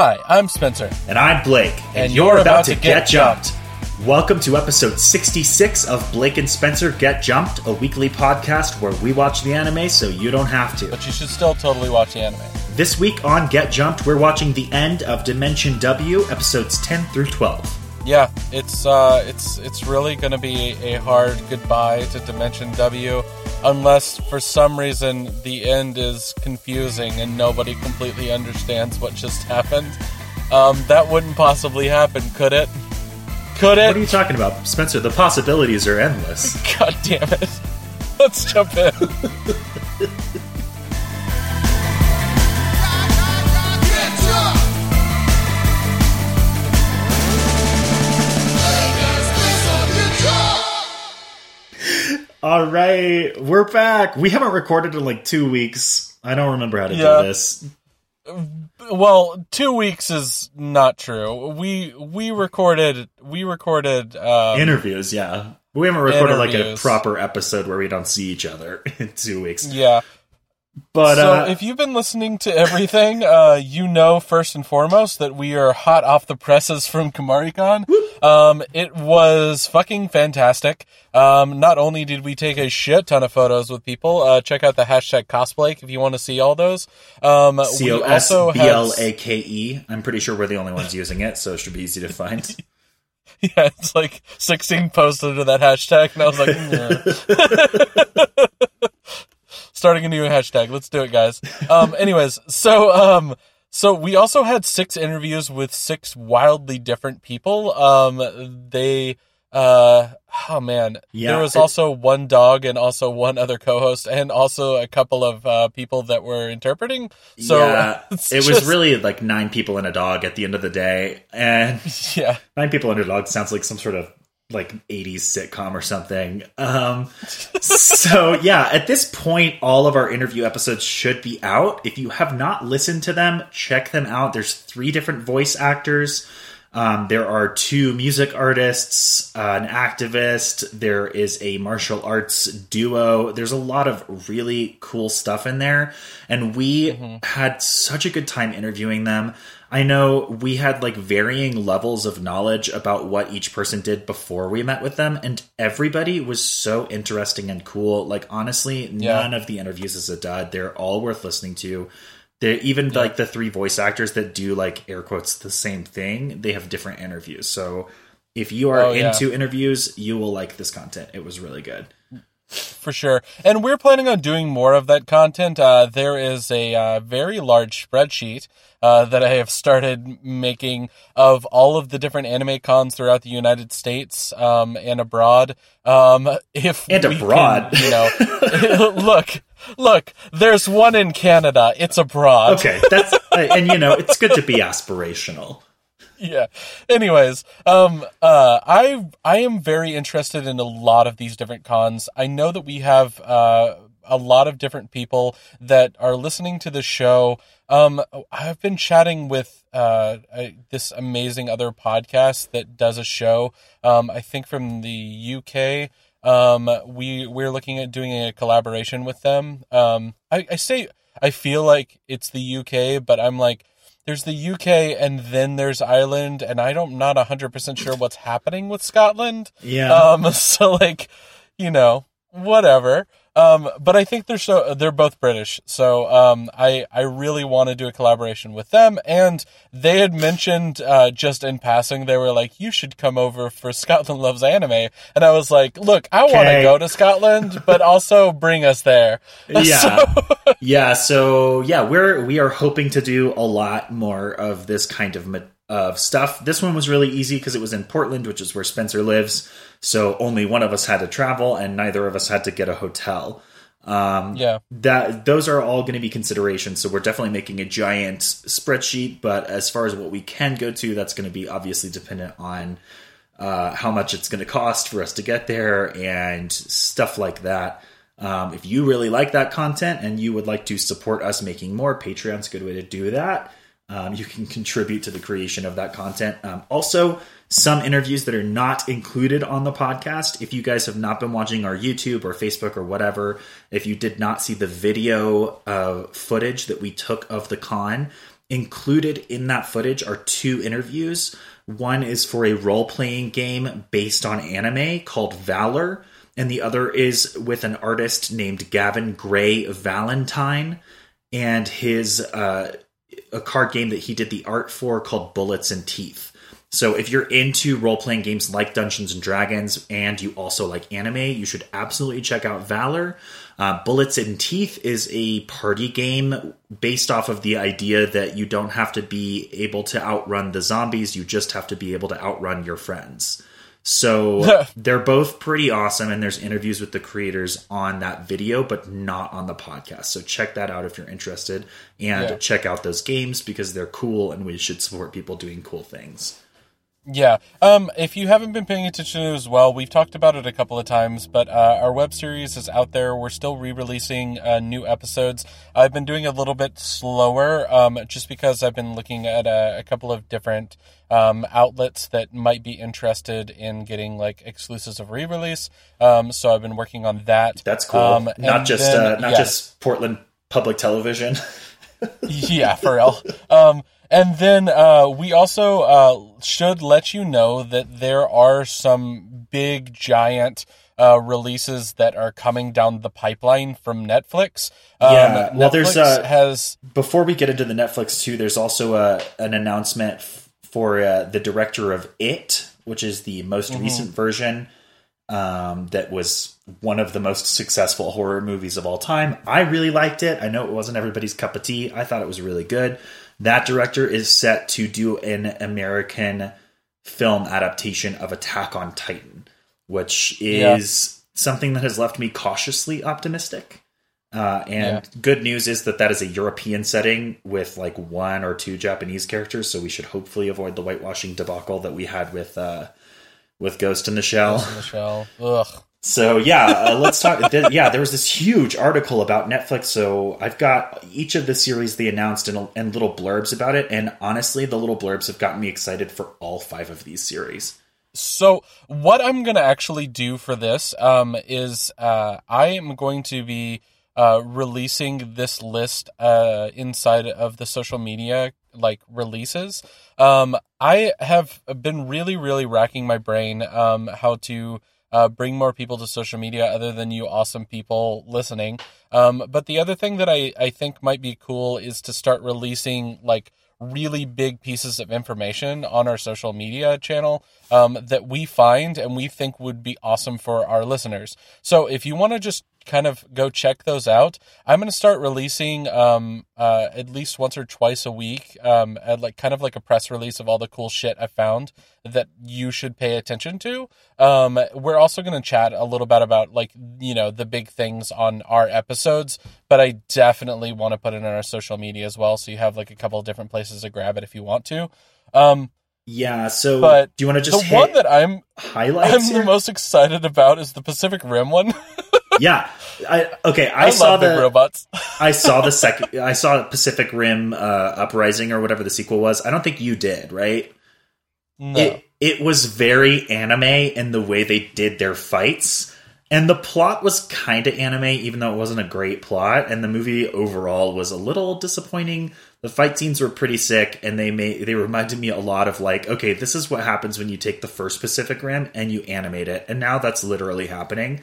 Hi, I'm Spencer. And I'm Blake. And, you're, about, to, get, jumped. Welcome to episode 66 of Blake and Spencer Get Jumped, a weekly podcast where we watch the anime so you don't have to. But you should still totally watch the anime. This week on Get Jumped, we're watching the end of Dimension W, episodes 10 through 12. Yeah, it's uh, it's it's really going to be a hard goodbye to Dimension W, unless for some reason the end is confusing and nobody completely understands what just happened. Um, that wouldn't possibly happen, could it? Could it? What are you talking about, Spencer? The possibilities are endless. God damn it! Let's jump in. All right, we're back. We haven't recorded in like two weeks. I don't remember how to Yeah. do this. Well, two weeks is not true. We we recorded we recorded um, Interviews, yeah. We haven't recorded like a proper episode where we don't see each other in two weeks. yeah. But so uh, if you've been listening to everything, uh, you know first and foremost that we are hot off the presses from Kumoricon. Um, it was fucking fantastic. Um, not only did we take a shit ton of photos with people, uh, check out the hashtag cosplay if you want to see all those. Um, C O S also B L A K E. I'm pretty sure we're the only ones using it, so it should be easy to find. Yeah, it's like 16 posted to that hashtag, and I was like, "Yeah." starting a new hashtag. Let's do it, guys. Um, anyways, so um, so we also had six interviews with six wildly different people. Um, they uh, oh man, Yeah, there was also one dog and also one other co-host and also a couple of uh, people that were interpreting. So yeah, it was really like nine people and a dog at the end of the day, and yeah. nine people and a dog sounds like some sort of like 80s sitcom or something. Um, so yeah, at this point, all of our interview episodes should be out. If you have not listened to them, check them out. There's three different voice actors. Um, there are two music artists, uh, an activist. There is a martial arts duo. There's a lot of really cool stuff in there, and we had such a good time interviewing them. I know we had like varying levels of knowledge about what each person did before we met with them, and everybody was so interesting and cool. Like honestly, Yeah. none of the interviews is a dud. They're all worth listening to. They're even like the three voice actors that do like air quotes the same thing. They have different interviews. So if you are Oh, yeah. into interviews, you will like this content. It was really good. For sure. And we're planning on doing more of that content. Uh, there is a uh, very large spreadsheet uh, that I have started making of all of the different anime cons throughout the United States um, and abroad. Um, if And abroad. can, you know, look, look. There's one in Canada. It's abroad. Okay, that's and you know it's good to be aspirational. Yeah. Anyways, um, uh, I I am very interested in a lot of these different cons. I know that we have uh, a lot of different people that are listening to the show. Um, I've been chatting with uh, I, this amazing other podcast that does a show. Um, I think from the UK. Um, we we're looking at doing a collaboration with them. Um, I, I say I feel like it's the UK, but I'm like there's the UK and then there's Ireland, and I don't not hundred percent sure what's happening with Scotland. Yeah. Um, so like, you know, whatever. Um, but I think they're so they're both British, so um, I I really want to do a collaboration with them. And they had mentioned uh, just in passing, they were like, "You should come over for Scotland Loves Anime," and I was like, "Look, I want to go to Scotland, but also bring us there." yeah yeah so yeah we're we are hoping to do a lot more of this kind of ma- of stuff this one was really easy because it was in portland which is where spencer lives so only one of us had to travel and neither of us had to get a hotel um Yeah. that those are all going to be considerations so we're definitely making a giant spreadsheet but as far as what we can go to that's going to be obviously dependent on uh, how much it's going to cost for us to get there and stuff like that. Um, if you really like that content and you would like to support us making more, Patreon's a good way to do that. Um, you can contribute to the creation of that content. Um, also, some interviews that are not included on the podcast. If you guys have not been watching our YouTube or Facebook or whatever, if you did not see the video uh, footage that we took of the con, included in that footage are two interviews. One is for a role playing game based on anime called Valor, and the other is with an artist named Gavin Gray Valentine and his uh, a card game that he did the art for called Bullets and Teeth. So if you're into role playing games like Dungeons and Dragons and you also like anime, you should absolutely check out Valor. Uh, Bullets and Teeth is a party game based off of the idea that you don't have to be able to outrun the zombies, you just have to be able to outrun your friends. So they're both pretty awesome, and there's interviews with the creators on that video, but not on the podcast. So check that out if you're interested, and Yeah. check out those games because they're cool, and we should support people doing cool things. Yeah. Um, if you haven't been paying attention as well, we've talked about it a couple of times, but uh, our web series is out there. We're still re-releasing uh, new episodes. I've been doing a little bit slower, um, just because I've been looking at a, a couple of different um, outlets that might be interested in getting like exclusives of re-release. Um, so I've been working on that. That's cool. Um, not just then- uh, not just Portland Public Television. yeah, for real. Um, and then uh, we also uh, should let you know that there are some big, giant uh, releases that are coming down the pipeline from Netflix. Um, Yeah, well, there's, Netflix uh, has Before we get into the Netflix too, there's also a an announcement for uh, the director of It, which is the most Mm-hmm. recent version. Um, that was one of the most successful horror movies of all time. I really liked it. I know it wasn't everybody's cup of tea. I thought it was really good. That director is set to do an American film adaptation of Attack on Titan, which Yeah. is something that has left me cautiously optimistic. Uh, and Yeah. good news is that that is a European setting with like one or two Japanese characters, so we should hopefully avoid the whitewashing debacle that we had with uh, with Ghost in the Shell. Michelle. Ugh. So yeah, uh, let's talk. th- yeah, there was this huge article about Netflix. So I've got each of the series they announced and, and little blurbs about it. And honestly, the little blurbs have gotten me excited for all five of these series. So what I'm gonna actually do for this um, is uh, I am going to be uh, releasing this list uh, inside of the social media like releases. Um, I have been really, really racking my brain um, how to uh, bring more people to social media other than you awesome people listening. Um, but the other thing that I, I think might be cool is to start releasing like really big pieces of information on our social media channel um, that we find and we think would be awesome for our listeners. So if you want to just kind of go check those out, I'm going to start releasing um, uh, at least once or twice a week, um, like kind of like a press release of all the cool shit I found that you should pay attention to. Um, we're also going to chat a little bit about like you know the big things on our episodes, but I definitely want to put it on our social media as well, so you have like a couple of different places to grab it if you want to. Um, Yeah. So But do you want to just the one that I'm highlights? I'm here? the most excited about is the Pacific Rim one. yeah. I, okay. I, I, saw the robots. I saw the second. I saw Pacific Rim uh, Uprising or whatever the sequel was. I don't think you did, right? No. It it was very anime in the way they did their fights. And the plot was kind of anime, even though it wasn't a great plot. And the movie overall was a little disappointing. The fight scenes were pretty sick, and they made they reminded me a lot of like, okay, this is what happens when you take the first Pacific Rim and you animate it, and now that's literally happening.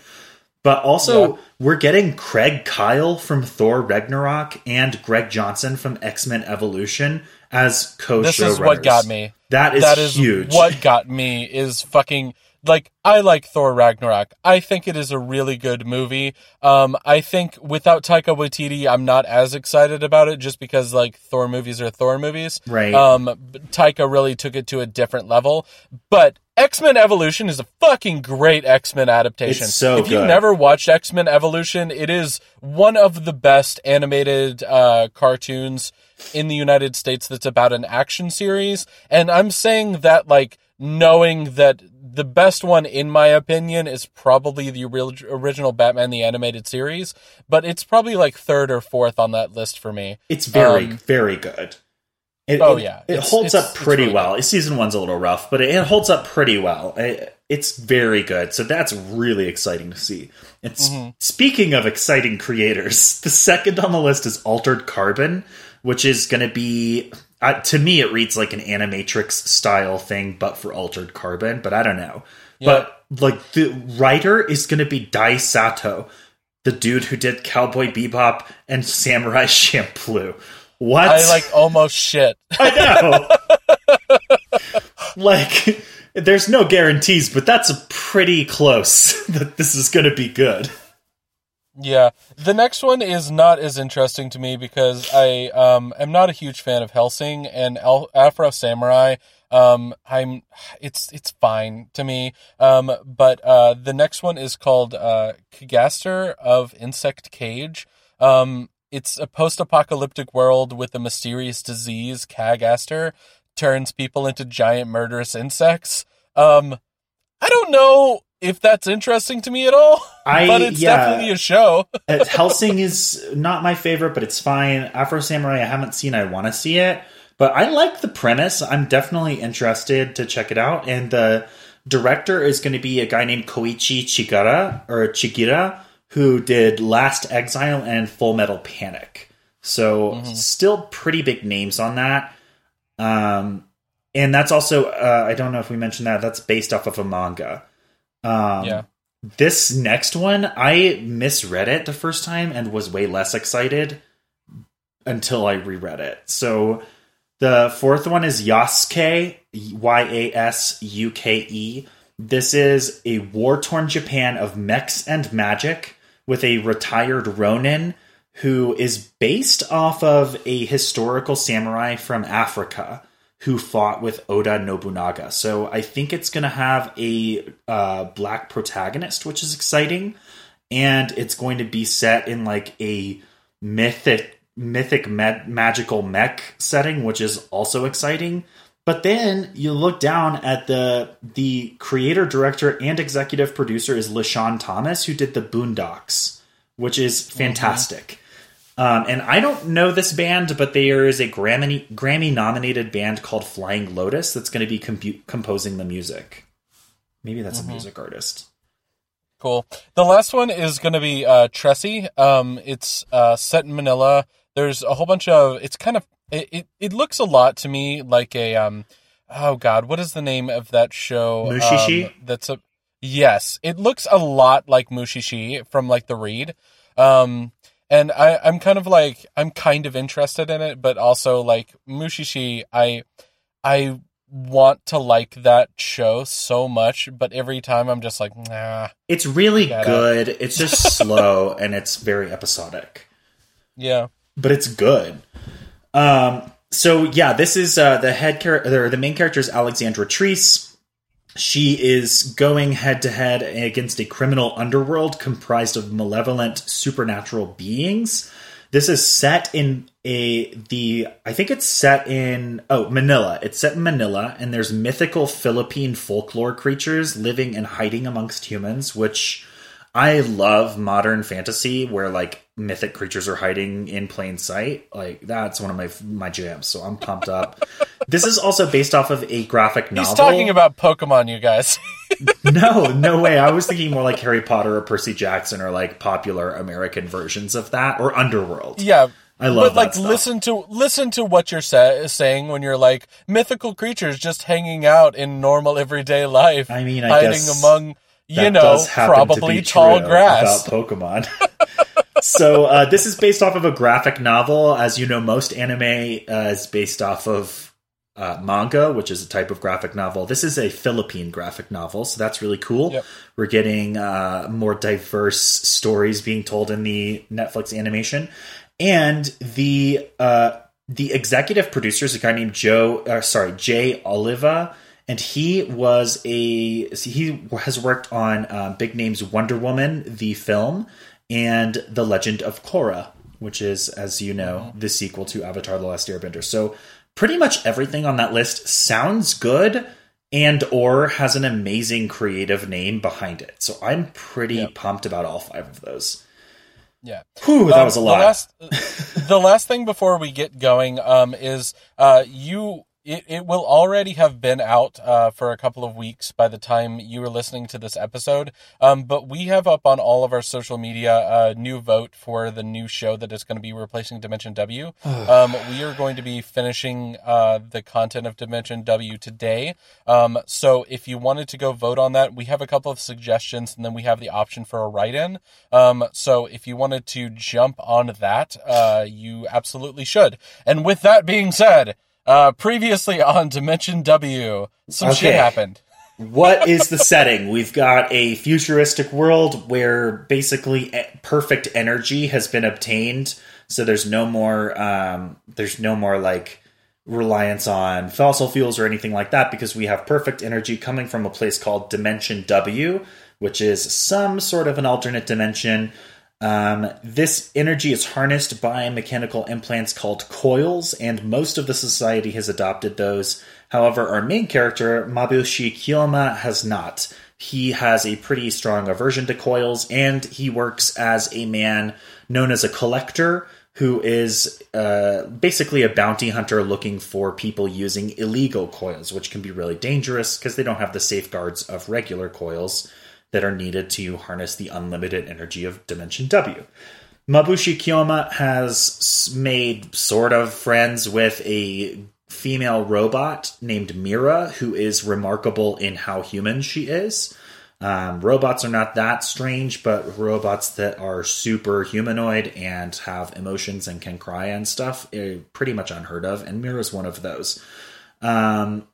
But also, Yeah. we're getting Craig Kyle from Thor Ragnarok and Greg Johnson from X Men Evolution as co this is what got me. That is, that is huge. what got me is fucking like I like Thor Ragnarok. I think it is a really good movie. Um, I think without Taika Waititi, I'm not as excited about it just because like Thor movies are Thor movies. Right. Um, Taika really took it to a different level. But X Men Evolution is a fucking great X Men adaptation. It's so if you never watched X Men Evolution, it is one of the best animated uh, cartoons in the United States that's about an action series. And I'm saying that like knowing that the best one, in my opinion, is probably the real, original Batman the Animated Series, but it's probably like third or fourth on that list for me. It's very, Um, very good. It, Oh, yeah. it It's- holds it's- up pretty really well. Season one's a little rough, but it, it holds up pretty well. It- it's very good, so that's really exciting to see. And Mm-hmm. speaking of exciting creators, the second on the list is Altered Carbon, which is going to be uh, to me it reads like an animatrix style thing but for altered carbon but i don't know Yeah. but like the writer is going to be dai sato the dude who did cowboy bebop and samurai champloo what I like almost shit. I know. like, there's no guarantees, but that's pretty close that this is going to be good. Yeah, the next one is not as interesting to me because I um am not a huge fan of Hellsing and Al- Afro Samurai. Um, I'm it's it's fine to me. Um, but uh, the next one is called uh, Kagaster of Insect Cage. Um, it's a post-apocalyptic world with a mysterious disease. Kagaster turns people into giant murderous insects. Um, I don't know if that's interesting to me at all, I but it's yeah, definitely a show. uh, Hellsing is not my favorite, but it's fine. Afro Samurai, I haven't seen. I want to see it, but I like the premise. I'm definitely interested to check it out. And the director is going to be a guy named Koichi Chigara or Chigira, who did Last Exile and Full Metal Panic. So still pretty big names on that. Um, and that's also uh, I don't know if we mentioned that that's based off of a manga. Um, Yeah. This next one, I misread it the first time and was way less excited until I reread it. So the fourth one is Yasuke, Y A S U K E. This is a war torn Japan of mechs and magic with a retired Ronin who is based off of a historical samurai from Africa who fought with Oda Nobunaga. So I think it's going to have a uh, black protagonist, which is exciting, and it's going to be set in like a mythic, mythic ma- magical mech setting, which is also exciting. But then you look down at the the creator, director, and executive producer is LeSean Thomas, who did the Boondocks, which is fantastic. Um, and I don't know this band, but there is a Grammy Grammy nominated band called Flying Lotus that's going to be compu- composing the music. Maybe that's a music artist. Cool. The last one is going to be uh, Trese. Um, it's uh, set in Manila. There's a whole bunch of. It's kind of. It, it, it looks a lot to me like a. Um, oh God, what is the name of that show? Mushishi? Um, that's a. Yes, it looks a lot like Mushishi from like the read. Um, and I, I'm kind of like I'm kind of interested in it, but also like Mushishi, I, I want to like that show so much, but every time I'm just like, nah. It's really Got it. good. It's just slow and it's very episodic, Yeah. but it's good. Um, so yeah, this is uh, the head character. The main character is Alexandra Trese. She is going head to head against a criminal underworld comprised of malevolent supernatural beings. This is set in a the I think it's set in oh Manila. It's set in Manila and there's mythical Philippine folklore creatures living and hiding amongst humans, which I love modern fantasy where like mythic creatures are hiding in plain sight. Like that's one of my my jams. So I'm pumped up. this is also based off of a graphic novel. He's talking about Pokemon, you guys. no, no way. I was thinking more like Harry Potter or Percy Jackson or like popular American versions of that or Underworld. yeah. I love but like stuff. listen to listen to what you're sa- saying when you're like mythical creatures just hanging out in normal everyday life. I mean, I hiding guess among you know does happen to probably tall grass. about Pokemon. so uh, this is based off of a graphic novel. As you know, most anime uh, is based off of uh, manga, which is a type of graphic novel. This is a Philippine graphic novel, so that's really cool. Yep. We're getting uh, more diverse stories being told in the Netflix animation, and the uh, the executive producer is a guy named Joe. Uh, sorry, Jay Oliva, and he was a he has worked on uh, big names Wonder Woman the film and The Legend of Korra, which is, as you know, the sequel to Avatar: The Last Airbender. So pretty much everything on that list sounds good and or has an amazing creative name behind it. So I'm pretty Yep. pumped about all five of those. Yeah. Whew, that Um, was a the lot. last, the last thing before we get going um, is uh, you it, it will already have been out uh, for a couple of weeks by the time you are listening to this episode. Um, but we have up on all of our social media a new vote for the new show that is going to be replacing Dimension W. um, we are going to be finishing uh, the content of Dimension W today. Um, so if you wanted to go vote on that, we have a couple of suggestions, and then we have the option for a write-in. Um, so if you wanted to jump on that, uh, you absolutely should. And with that being said. Uh, previously on Dimension W, some Okay. shit happened. what is the setting? We've got a futuristic world where basically perfect energy has been obtained, so there's no more um, there's no more like reliance on fossil fuels or anything like that because we have perfect energy coming from a place called Dimension W, which is some sort of an alternate dimension. Um, this energy is harnessed by mechanical implants called coils, and most of the society has adopted those. However, our main character, Mabushi Kiyoma, has not. He has a pretty strong aversion to coils, and he works as a man known as a collector who is uh, basically a bounty hunter looking for people using illegal coils, which can be really dangerous because they don't have the safeguards of regular coils that are needed to harness the unlimited energy of Dimension W. Mabushi Kiyoma has made sort of friends with a female robot named Mira, who is remarkable in how human she is. Um, robots are not that strange, but robots that are super humanoid and have emotions and can cry and stuff are pretty much unheard of, and Mira's one of those. Um,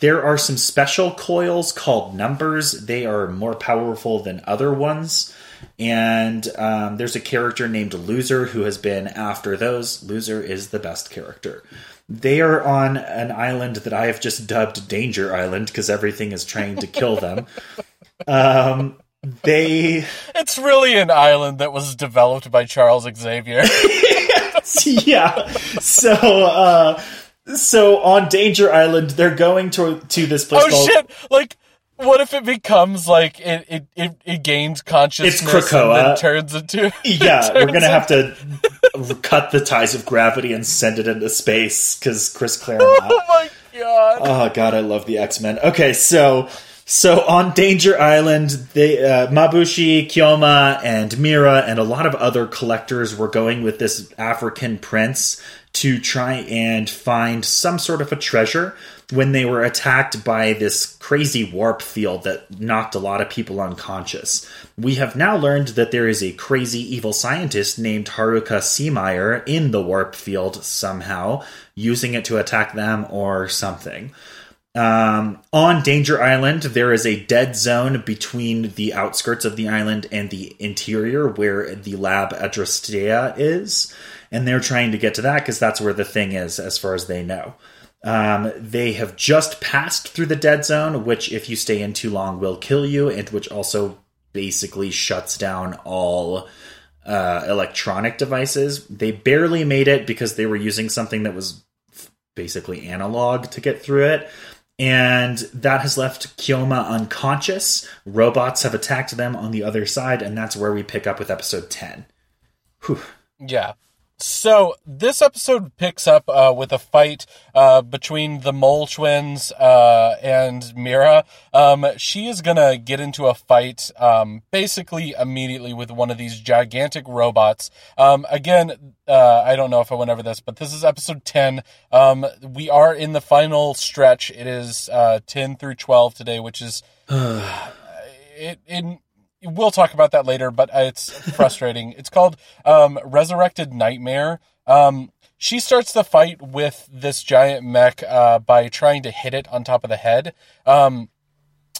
there are some special coils called numbers. They are more powerful than other ones. And um, there's a character named Loser who has been after those. Loser is the best character. They are on an island that I have just dubbed Danger Island because everything is trying to kill them. Um, they It's really an island that was developed by Charles Xavier. yeah. So uh so on Danger Island they're going to to this place oh called shit! Like, what if it becomes like it it, it, it gains consciousness Krakoa. and turns into Yeah, we're gonna have to cut the ties of gravity and send it into space because Chris Claremont. Oh my god! Oh god, I love the X Men. Okay, so so on Danger Island, they uh, Mabushi, Kyoma, and Mira, and a lot of other collectors were going with this African prince to try and find some sort of a treasure when they were attacked by this crazy warp field that knocked a lot of people unconscious. We have now learned that there is a crazy evil scientist named Haruka Seameyer in the warp field somehow, using it to attack them or something. Um, on Danger Island, there is a dead zone between the outskirts of the island and the interior where the lab Adrastea is. And they're trying to get to that because that's where the thing is, as far as they know. Um, they have just passed through the dead zone, which, if you stay in too long, will kill you, and which also basically shuts down all uh, electronic devices. They barely made it because they were using something that was basically analog to get through it. And that has left Kyoma unconscious. Robots have attacked them on the other side, and that's where we pick up with episode 10. Whew. Yeah. So this episode picks up uh, with a fight uh, between the Mole twins uh, and Mira. Um, she is gonna get into a fight, um, basically immediately with one of these gigantic robots. Um, again, uh, I don't know if I went over this, but this is episode ten. Um, we are in the final stretch. It is uh, ten through twelve today, which is it. it we'll talk about that later, but it's frustrating. it's called um, Resurrected Nightmare. Um, she starts the fight with this giant mech uh, by trying to hit it on top of the head. Um,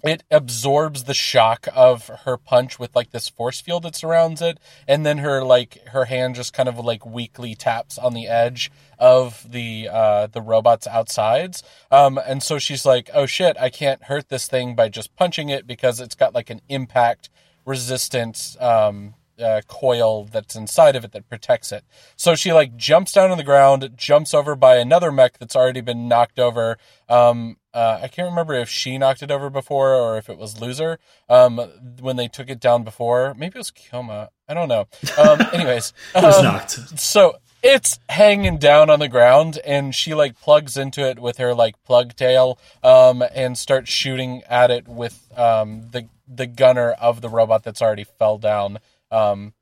it absorbs the shock of her punch with like this force field that surrounds it, and then her like her hand just kind of like weakly taps on the edge of the uh, the robot's outsides. Um, and so she's like, "Oh shit, I can't hurt this thing by just punching it because it's got like an impact resistant um, uh, coil that's inside of it that protects it. So she like jumps down on the ground, jumps over by another mech that's already been knocked over. Um, uh, I can't remember if she knocked it over before or if it was Loser um, when they took it down before. Maybe it was Kyoma. I don't know. Um, anyways, It was um, knocked. so it's hanging down on the ground and she like plugs into it with her like plug tail um and starts shooting at it with um the the gunner of the robot that's already fell down um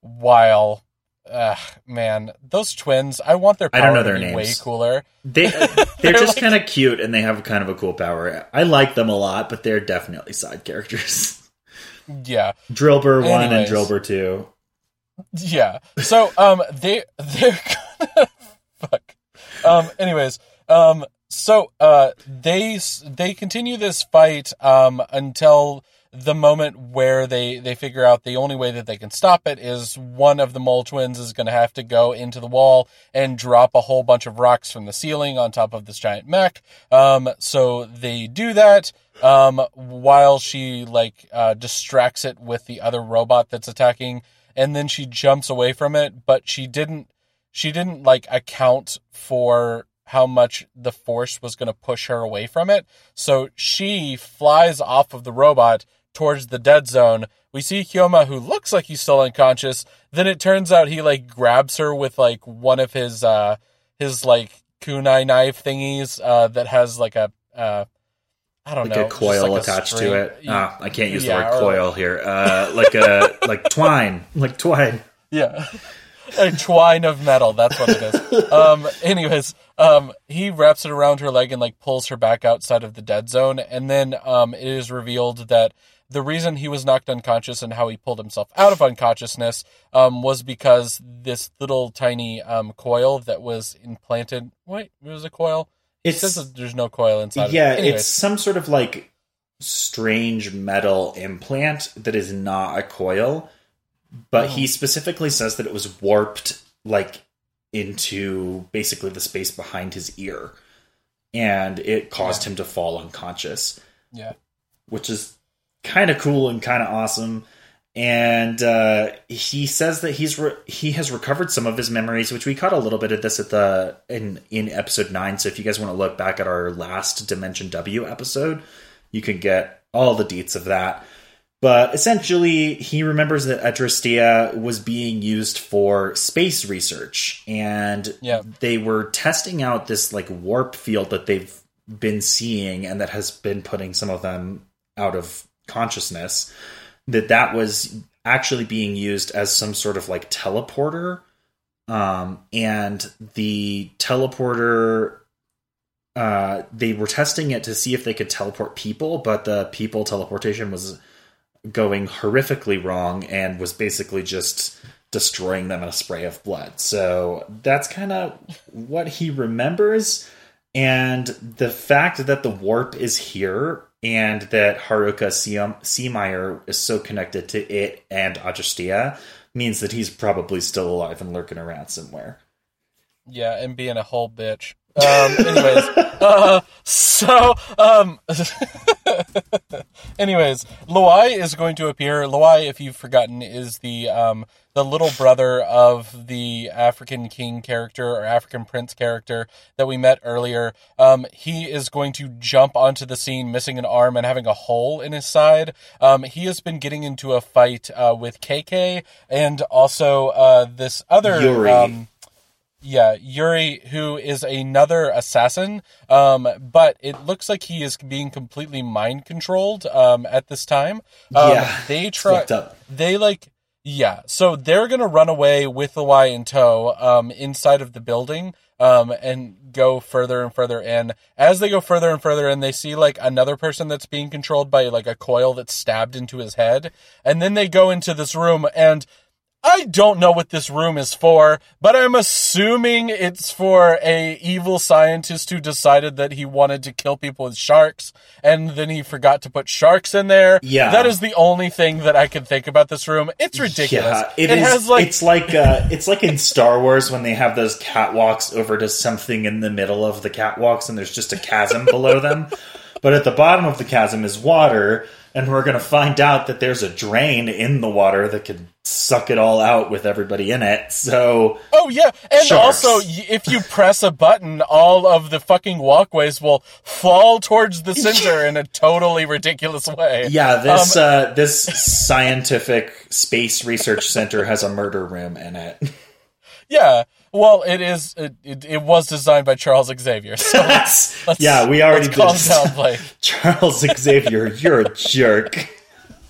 while uh, man those twins i want their power I don't know their names. way cooler They they're just kind of cute and they have kind of a cool power. I like them a lot, but they're definitely side characters. yeah Drillbur one and Anyways. Drillbur two. Yeah. So um they they're gonna fuck. Um anyways, um so uh they they continue this fight um until the moment where they they figure out the only way that they can stop it is one of the mole twins is going to have to go into the wall and drop a whole bunch of rocks from the ceiling on top of this giant mech. Um so they do that um while she like uh distracts it with the other robot that's attacking and then she jumps away from it but she didn't she didn't like account for how much the force was going to push her away from it. So she flies off of the robot towards the dead zone. We see Hyoma who looks like he's still unconscious. Then it turns out he like grabs her with like one of his uh his like kunai knife thingies uh that has like a uh I don't Like know a coil like a attached to it. Ah, I can't use Yeah, the word or- coil here. Uh, like a like twine, like twine. Yeah. A twine of metal, that's what it is. Um anyways, um he wraps it around her leg and like pulls her back outside of the dead zone and then um it is revealed that the reason he was knocked unconscious and how he pulled himself out of unconsciousness um was because this little tiny um coil that was implanted wait, it was a coil? It says that there's no coil inside yeah, it. It's some sort of like strange metal implant that is not a coil, but Oh. he specifically says that it was warped like into basically the space behind his ear, and it caused him to fall unconscious. yeah. which is kind of cool and kind of awesome. And uh, he says that he's re- he has recovered some of his memories, which we caught a little bit of this at the in in episode nine. So if you guys want to look back at our last Dimension W episode, you can get all the deets of that. But essentially, he remembers that Adrastea was being used for space research, and Yeah. they were testing out this like warp field that they've been seeing, and that has been putting some of them out of consciousness. That that was actually being used as some sort of like teleporter, um, and the teleporter uh, they were testing it to see if they could teleport people, but the people teleportation was going horrifically wrong and was basically just destroying them in a spray of blood. So that's kind of what he remembers. And the fact that the warp is here and that Haruka Seem- Seameyer is so connected to it and Ajustia means that he's probably still alive and lurking around somewhere. Yeah, and being a whole bitch. Um, anyways, uh, so, um, anyways, Loai is going to appear. Loai, if you've forgotten, is the, um, the little brother of the African king character or African prince character that we met earlier. Um, he is going to jump onto the scene missing an arm and having a hole in his side. Um, he has been getting into a fight, uh, with KK and also, uh, this other, Yuri. um, yeah, Yuri, who is another assassin, um, but it looks like he is being completely mind controlled um, at this time. Um, Yeah, they try. They like, yeah. So they're gonna run away with the Y in tow um, inside of the building um, and go further and further in. As they go further and further in, they see like another person that's being controlled by like a coil that's stabbed into his head, and then they go into this room and. I don't know what this room is for, but I'm assuming it's for a evil scientist who decided that he wanted to kill people with sharks, and then he forgot to put sharks in there. Yeah. that is the only thing that I can think about this room. It's ridiculous. Yeah, it, it is- has like it's like uh, it's like in Star Wars when they have those catwalks over to something in the middle of the catwalks, and there's just a chasm below them. But at the bottom of the chasm is water, and we're going to find out that there's a drain in the water that could suck it all out with everybody in it. So Oh yeah, and Sharks. also if you press a button, all of the fucking walkways will fall towards the center in a totally ridiculous way. yeah, this Um, uh, this scientific space research center has a murder room in it. Yeah. Well, it is. It, it, it was designed by Charles Xavier. So let's, let's, yeah, we already let's calm did. down, Blake. Charles Xavier, you're a jerk.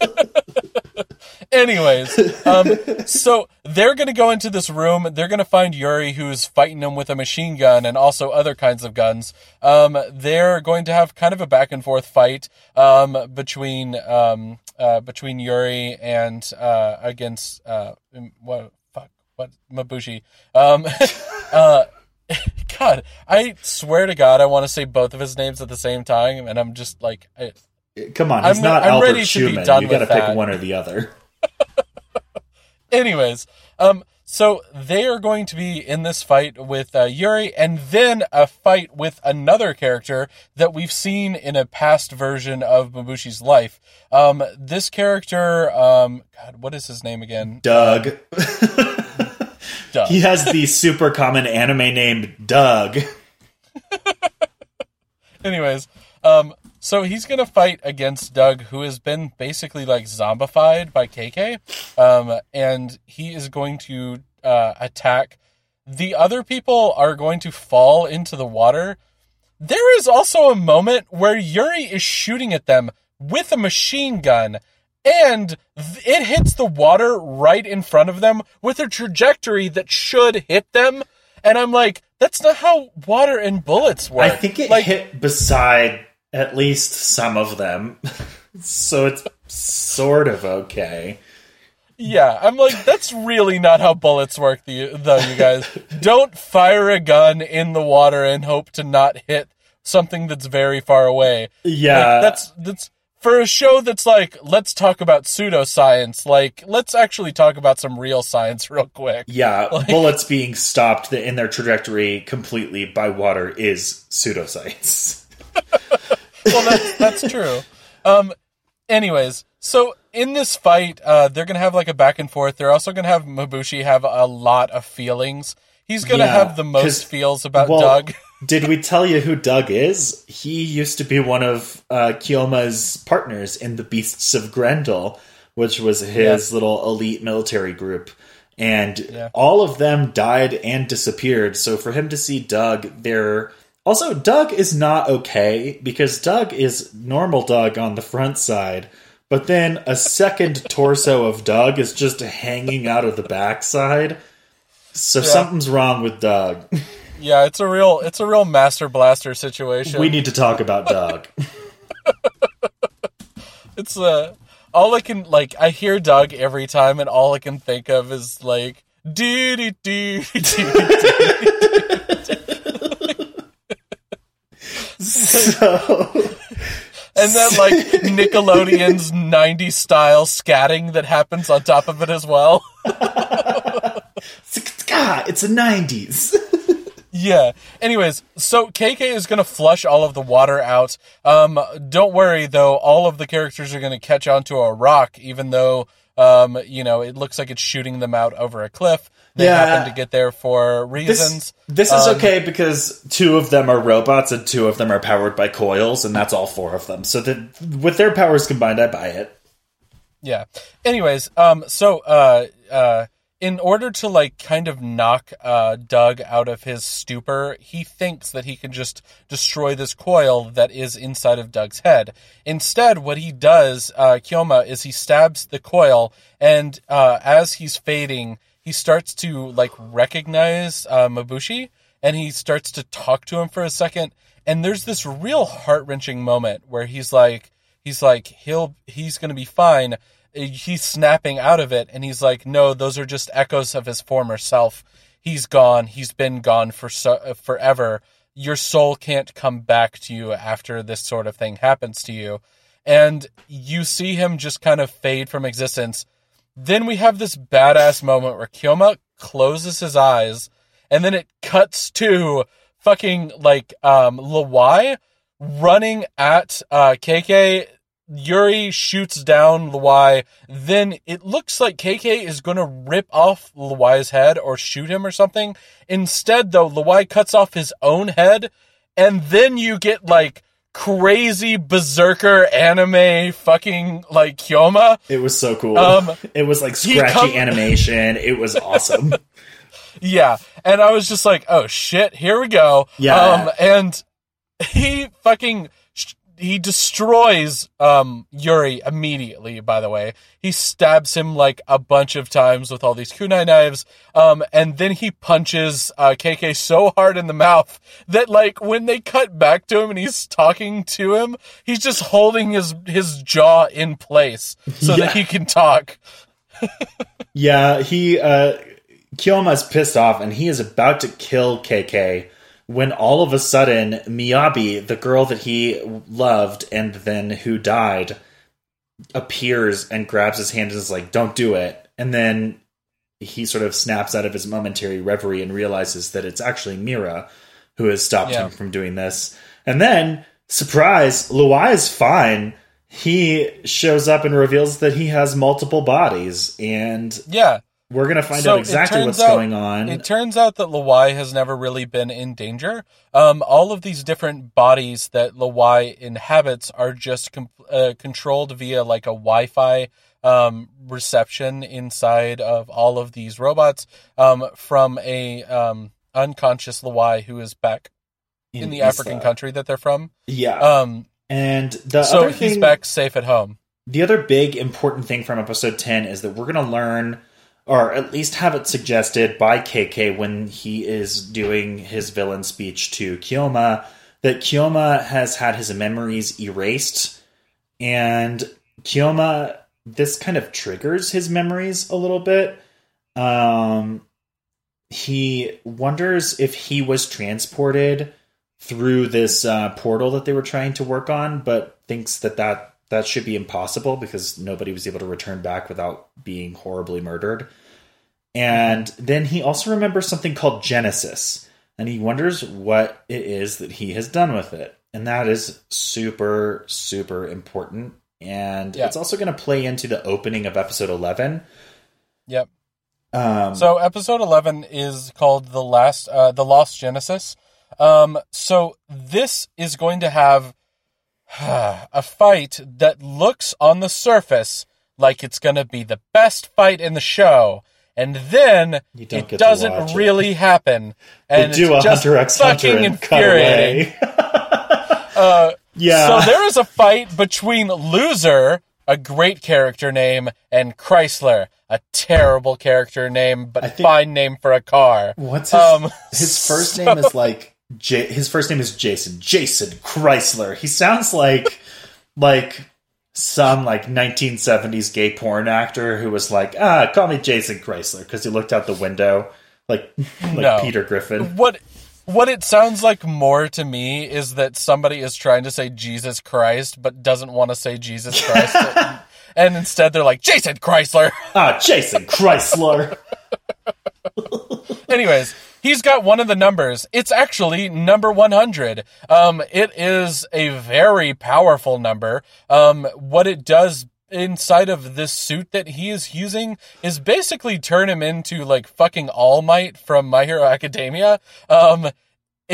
Anyways, um, so they're going to go into this room. They're going to find Yuri, who's fighting them with a machine gun and also other kinds of guns. Um, they're going to have kind of a back and forth fight um, between um, uh, between Yuri and uh, against uh, what what Mabushi. Um, uh, God, I swear to God, I want to say both of his names at the same time, and I'm just like. I, Come on, he's I'm- not I'm Albert ready to be done You got to pick one or the other. Anyways, um, so they are going to be in this fight with uh, Yuri, and then a fight with another character that we've seen in a past version of Mabushi's life. Um, this character, um, God, what is his name again? Doug. Doug. he has the super common anime name Doug. Anyways, um, so he's gonna fight against Doug, who has been basically like zombified by KK, um, and he is going to uh, attack. The other people are going to fall into the water. There is also a moment where Yuri is shooting at them with a machine gun, and th- it hits the water right in front of them with a trajectory that should hit them. And I'm like, that's not how water and bullets work. I think it like, hit beside at least some of them. so it's sort of okay. Yeah, I'm like, that's really not how bullets work, the- though, you guys. Don't fire a gun in the water and hope to not hit something that's very far away. Yeah. Like, that's, that's, for a show that's like, let's talk about pseudoscience, like, let's actually talk about some real science real quick. Yeah, bullets being stopped in their trajectory completely by water is pseudoscience. well, that's that's true. Um, anyways, so in this fight, uh, they're gonna have like a back and forth. They're also gonna have Mabushi have a lot of feelings. He's gonna Yeah, have the most feels about Well, Doug. Did we tell you who Doug is? He used to be one of uh, Kyoma's partners in the Beasts of Grendel, which was his little elite military group. And Yeah. all of them died and disappeared. So for him to see Doug there. Also, Doug is not okay because Doug is normal Doug on the front side, but then a second torso of Doug is just hanging out of the backside. So something's wrong with Doug. Yeah, it's a real it's a real master blaster situation. We need to talk about Doug. it's uh all I can like I hear Doug every time and all I can think of is like dee dee dee dee so and then like Nickelodeon's 90s style scatting that happens on top of it as well. It's the nineties. Yeah. Anyways, so KK is going to flush all of the water out. Um, don't worry though, all of the characters are going to catch onto a rock, even though, um, you know, it looks like it's shooting them out over a cliff. They Yeah. happen to get there for This, reasons. this is Um, okay because two of them are robots and two of them are powered by coils, and that's all four of them. So that with their powers combined, I buy it. Yeah. Anyways, um, so uh, uh, in order to like kind of knock uh, Doug out of his stupor, he thinks that he can just destroy this coil that is inside of Doug's head. Instead, what he does, uh, Kyoma, is he stabs the coil, and uh, as he's fading, he starts to like recognize uh, Mabushi, and he starts to talk to him for a second. And there's this real heart wrenching moment where he's like, he's like, he'll, he's gonna be fine he's snapping out of it and he's like no those are just echoes of his former self. He's gone. He's been gone for so, forever. Your soul can't come back to you after this sort of thing happens to you. And you see him just kind of fade from existence. Then we have this badass moment where Kyoma closes his eyes and then it cuts to fucking like um Lawai running at uh KK Yuri shoots down Luai. Then it looks like KK is going to rip off Luai's head or shoot him or something. Instead, though, Luai cuts off his own head, and then you get like crazy berserker anime fucking like Kyoma. It was so cool. Um, it was like scratchy come- animation. It was awesome. yeah, and I was just like, oh shit, here we go. Yeah. Um, and he fucking he destroys um Yuri immediately by the way. He stabs him like a bunch of times with all these kunai knives. Um and then he punches uh KK so hard in the mouth that like when they cut back to him and he's talking to him, he's just holding his his jaw in place so Yeah. that he can talk. Yeah, he uh Kyoma's pissed off and he is about to kill KK when all of a sudden Miyabi, the girl that he loved and then who died, appears and grabs his hand and is like, "Don't do it." And then he sort of snaps out of his momentary reverie and realizes that it's actually Mira who has stopped Yeah. him from doing this. And then, surprise, Lawai is fine. He shows up and reveals that he has multiple bodies, and Yeah. We're gonna find So out exactly what's out- going on. It turns out that Lawai has never really been in danger. Um, all of these different bodies that Lawai inhabits are just com- uh, controlled via like a Wi-Fi um, reception inside of all of these robots um, from a um, unconscious Lawai who is back in, the African country that they're from. yeah. Um, and the so he's thing, back safe at home. the other big important thing from episode 10 is that we're going to learn or at least have it suggested by KK when he is doing his villain speech to Kyoma, that Kyoma has had his memories erased and Kyoma, this kind of triggers his memories a little bit. Um he wonders if he was transported through this uh, portal that they were trying to work on, but thinks that that that should be impossible because nobody was able to return back without being horribly murdered. And then he also remembers something called Genesis, and he wonders what it is that he has done with it. And that is super, super important. And Yeah. it's also going to play into the opening of episode 11. Yep. Um, So episode eleven is called the last, uh, the Lost Genesis. Um, so this is going to have a fight that looks on the surface like it's going to be the best fight in the show, and then it doesn't watch it. really happen, they and do a it's just Hunter x Hunter fucking and infuriating. Uh, yeah. so there is a fight between Loser, a great character name, and Chrysler, a terrible character name, but think- fine name for a car. What's his, Um, his first so- name is like J- his first name is Jason. Jason Chrysler. He sounds like like some like 1970s gay porn actor who was like, "Ah, call me Jason Chrysler" because he looked out the window like like No. Peter Griffin. What what it sounds like more to me is that somebody is trying to say Jesus Christ but doesn't want to say Jesus Christ. and instead they're like Jason Chrysler. Ah, Jason Chrysler. Anyways, he's got one of the numbers. It's actually number 100. Um, it is a very powerful number. Um, what it does inside of this suit that he is using is basically turn him into like fucking All Might from My Hero Academia. Um,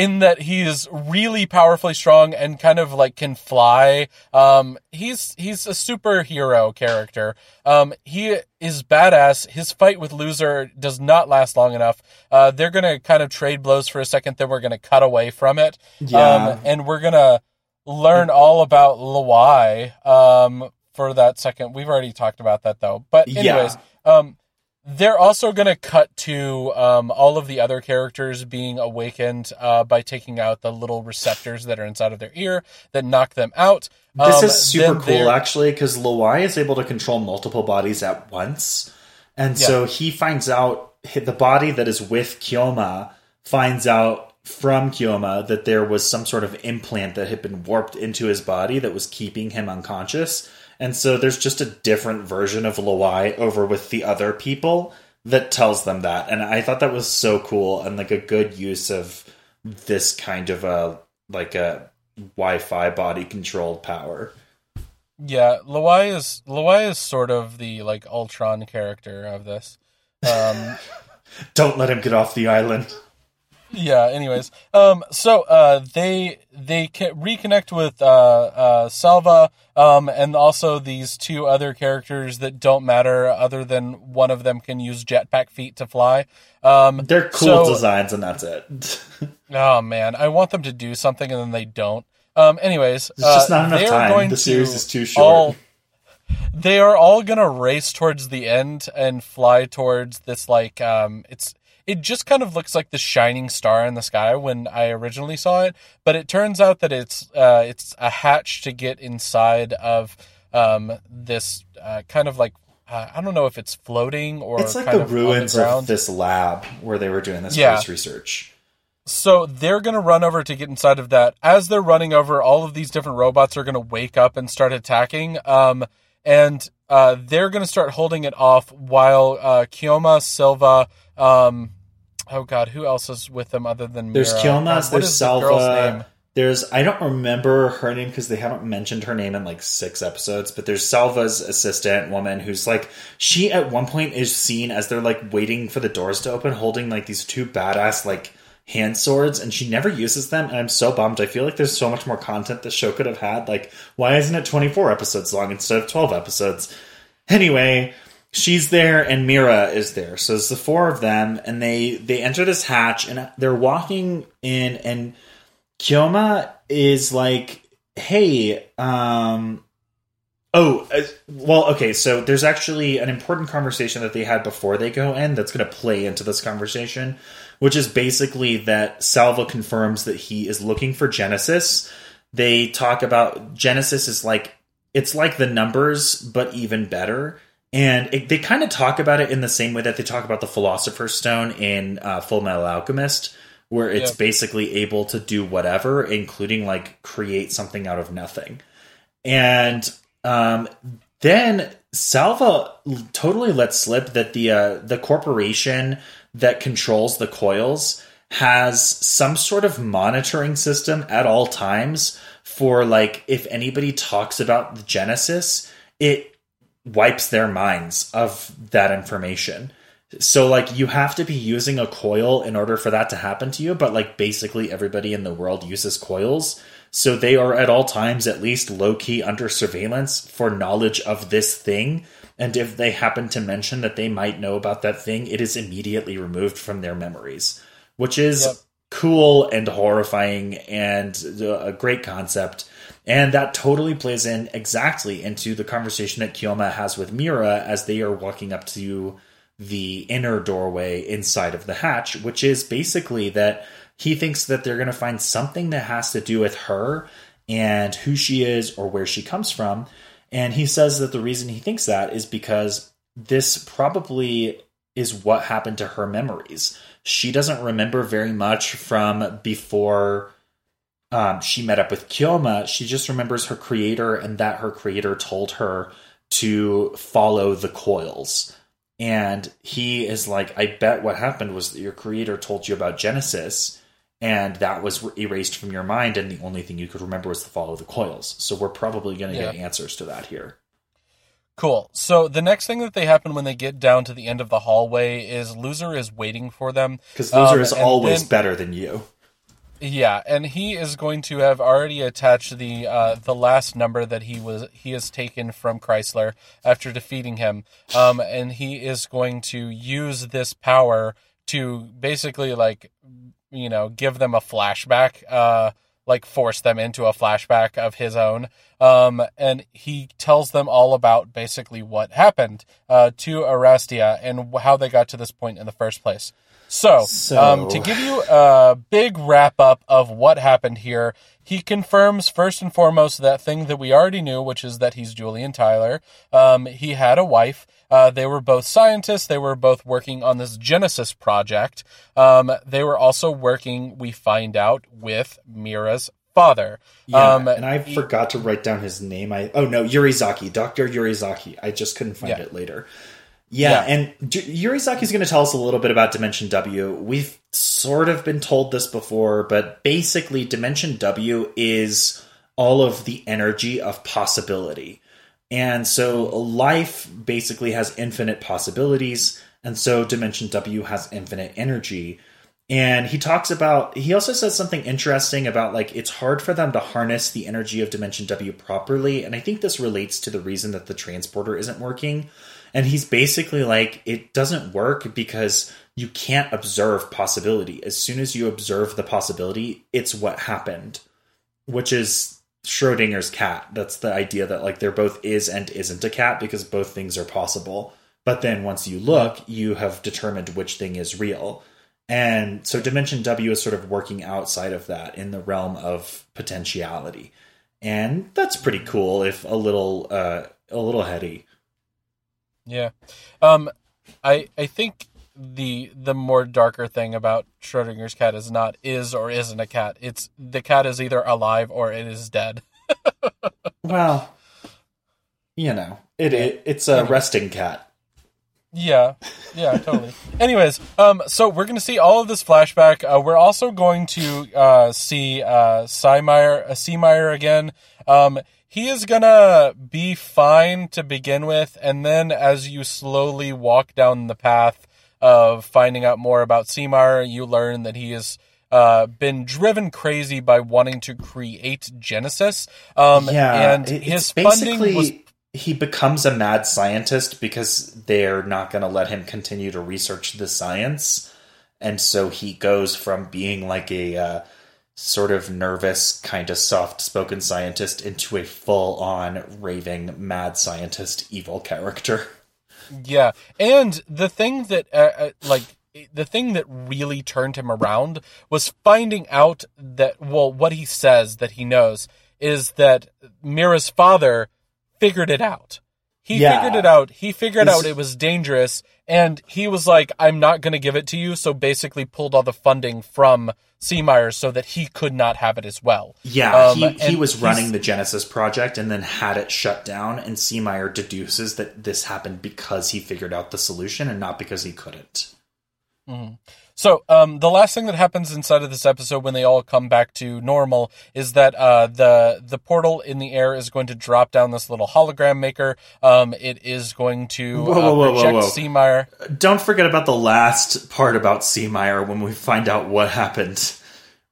in that he is really powerfully strong and kind of like can fly. Um, he's he's a superhero character. Um, he is badass. His fight with Loser does not last long enough. Uh, they're gonna kind of trade blows for a second, then we're gonna cut away from it. Yeah. Um, and we're gonna learn all about Lawai um, for that second. We've already talked about that though. But Yeah. anyways, um, they're also going to cut to um, all of the other characters being awakened uh, by taking out the little receptors that are inside of their ear that knock them out. This Um, is super cool, they're- actually, because Lawai is able to control multiple bodies at once. And so he finds out the body that is with Kyoma finds out from Kyoma that there was some sort of implant that had been warped into his body that was keeping him unconscious. And so there's just a different version of Lawai over with the other people that tells them that. And I thought that was so cool and like a good use of this kind of a like a Wi-Fi body controlled power. Yeah, Lawai is Lawai is sort of the like Ultron character of this. Um, Don't let him get off the island. Yeah. Anyways, um, so uh, they they reconnect with uh, uh, Salva, um, and also these two other characters that don't matter, other than one of them can use jetpack feet to fly. Um, They're cool so, designs, and that's it. oh man, I want them to do something, and then they don't. Um, anyways, it's just not uh, enough time. The series is too short. All, they are all gonna race towards the end and fly towards this like um, it's it just kind of looks like the shining star in the sky when I originally saw it, but it turns out that it's uh, it's a hatch to get inside of um, this uh, kind of like uh, I don't know if it's floating or it's like the ruins the of this lab where they were doing this yeah. research. So they're going to run over to get inside of that. As they're running over, all of these different robots are going to wake up and start attacking. Um, and uh, they're going to start holding it off while uh, Kyoma Salva. Um, oh God, who else is with them other than there's Mira? Kyoma, there's Salva. The there's I don't remember her name because they haven't mentioned her name in like six episodes, but there's Salva's assistant woman who's like she at one point is seen as they're like waiting for the doors to open, holding like these two badass like hand swords and she never uses them and I'm so bummed. I feel like there's so much more content the show could have had. Like why isn't it 24 episodes long instead of 12 episodes? Anyway, she's there and Mira is there. So it's the four of them and they they enter this hatch and they're walking in and Kyoma is like, "Hey, um Oh, uh, well, okay. So there's actually an important conversation that they had before they go in that's going to play into this conversation which is basically that Salva confirms that he is looking for Genesis. They talk about Genesis is like it's like the numbers, but even better. And it, they kind of talk about it in the same way that they talk about the Philosopher's Stone in uh, Full Metal Alchemist, where it's yeah. basically able to do whatever, including like create something out of nothing. And um, then Salva totally lets slip that the uh, the corporation that controls the coils has some sort of monitoring system at all times for like if anybody talks about the Genesis, it wipes their minds of that information. So like you have to be using a coil in order for that to happen to you, but like basically everybody in the world uses coils. So they are at all times at least low key under surveillance for knowledge of this thing and if they happen to mention that they might know about that thing, it is immediately removed from their memories, which is yep. cool and horrifying and a great concept. And that totally plays in exactly into the conversation that Kyoma has with Mira as they are walking up to the inner doorway inside of the hatch, which is basically that he thinks that they're going to find something that has to do with her and who she is or where she comes from. And he says that the reason he thinks that is because this probably is what happened to her memories. She doesn't remember very much from before um, she met up with Kyoma. She just remembers her creator and that her creator told her to follow the coils. And he is like, I bet what happened was that your creator told you about Genesis and that was erased from your mind and the only thing you could remember was to follow the coils so we're probably going to yeah. get answers to that here cool so the next thing that they happen when they get down to the end of the hallway is loser is waiting for them because loser um, is always then, better than you yeah and he is going to have already attached the uh, the last number that he was he has taken from chrysler after defeating him um, and he is going to use this power to basically like you know, give them a flashback, uh, like force them into a flashback of his own. Um, and he tells them all about basically what happened uh, to Adrastea and how they got to this point in the first place. So, so... Um, to give you a big wrap up of what happened here, he confirms first and foremost that thing that we already knew, which is that he's Julian Tyler. Um, he had a wife. Uh, they were both scientists. They were both working on this Genesis project. Um, they were also working, we find out, with Mira's father. Yeah, um, and I he, forgot to write down his name. I oh no, Yurizaki, Doctor Yurizaki. I just couldn't find yeah. it later. Yeah, yeah. and Yurizaki is going to tell us a little bit about Dimension W. We've sort of been told this before, but basically, Dimension W is all of the energy of possibility. And so life basically has infinite possibilities, and so Dimension W has infinite energy. And he talks about, he also says something interesting about like it's hard for them to harness the energy of Dimension W properly. And I think this relates to the reason that the transporter isn't working. And he's basically like, it doesn't work because you can't observe possibility. As soon as you observe the possibility, it's what happened, which is Schrodinger's cat. That's the idea that like there both is and isn't a cat because both things are possible. But then once you look, you have determined which thing is real. And so Dimension W is sort of working outside of that in the realm of potentiality. And that's pretty cool if a little uh a little heady. Yeah. Um I I think the the more darker thing about Schrodinger's cat is not is or isn't a cat. It's the cat is either alive or it is dead. well, you know, it, it it's a resting cat. Yeah, yeah, totally. Anyways, um, so we're going to see all of this flashback. Uh, we're also going to uh, see uh, Seameyer, uh, Seameyer again. Um, he is gonna be fine to begin with, and then as you slowly walk down the path of finding out more about Seameyer, you learn that he has uh, been driven crazy by wanting to create Genesis. Um, yeah, and his funding was he becomes a mad scientist because they're not going to let him continue to research the science. And so he goes from being like a uh, sort of nervous, kind of soft spoken scientist into a full on raving mad scientist evil character. Yeah. And the thing that, uh, uh, like, the thing that really turned him around was finding out that, well, what he says that he knows is that Mira's father figured it out. He Yeah. figured it out. He figured out it was dangerous, and he was like, "I'm not going to give it to you." So basically, pulled all the funding from Seameyer so that he could not have it as well. Yeah, Um, he, he was running the Genesis project and then had it shut down. And Seameyer deduces that this happened because he figured out the solution and not because he couldn't. So, um, the last thing that happens inside of this episode when they all come back to normal is that uh, the the portal in the air is going to drop down this little hologram maker. Um, it is going to Whoa, uh, whoa, project whoa. Seameyer. Don't forget about the last part about Seameyer when we find out what happened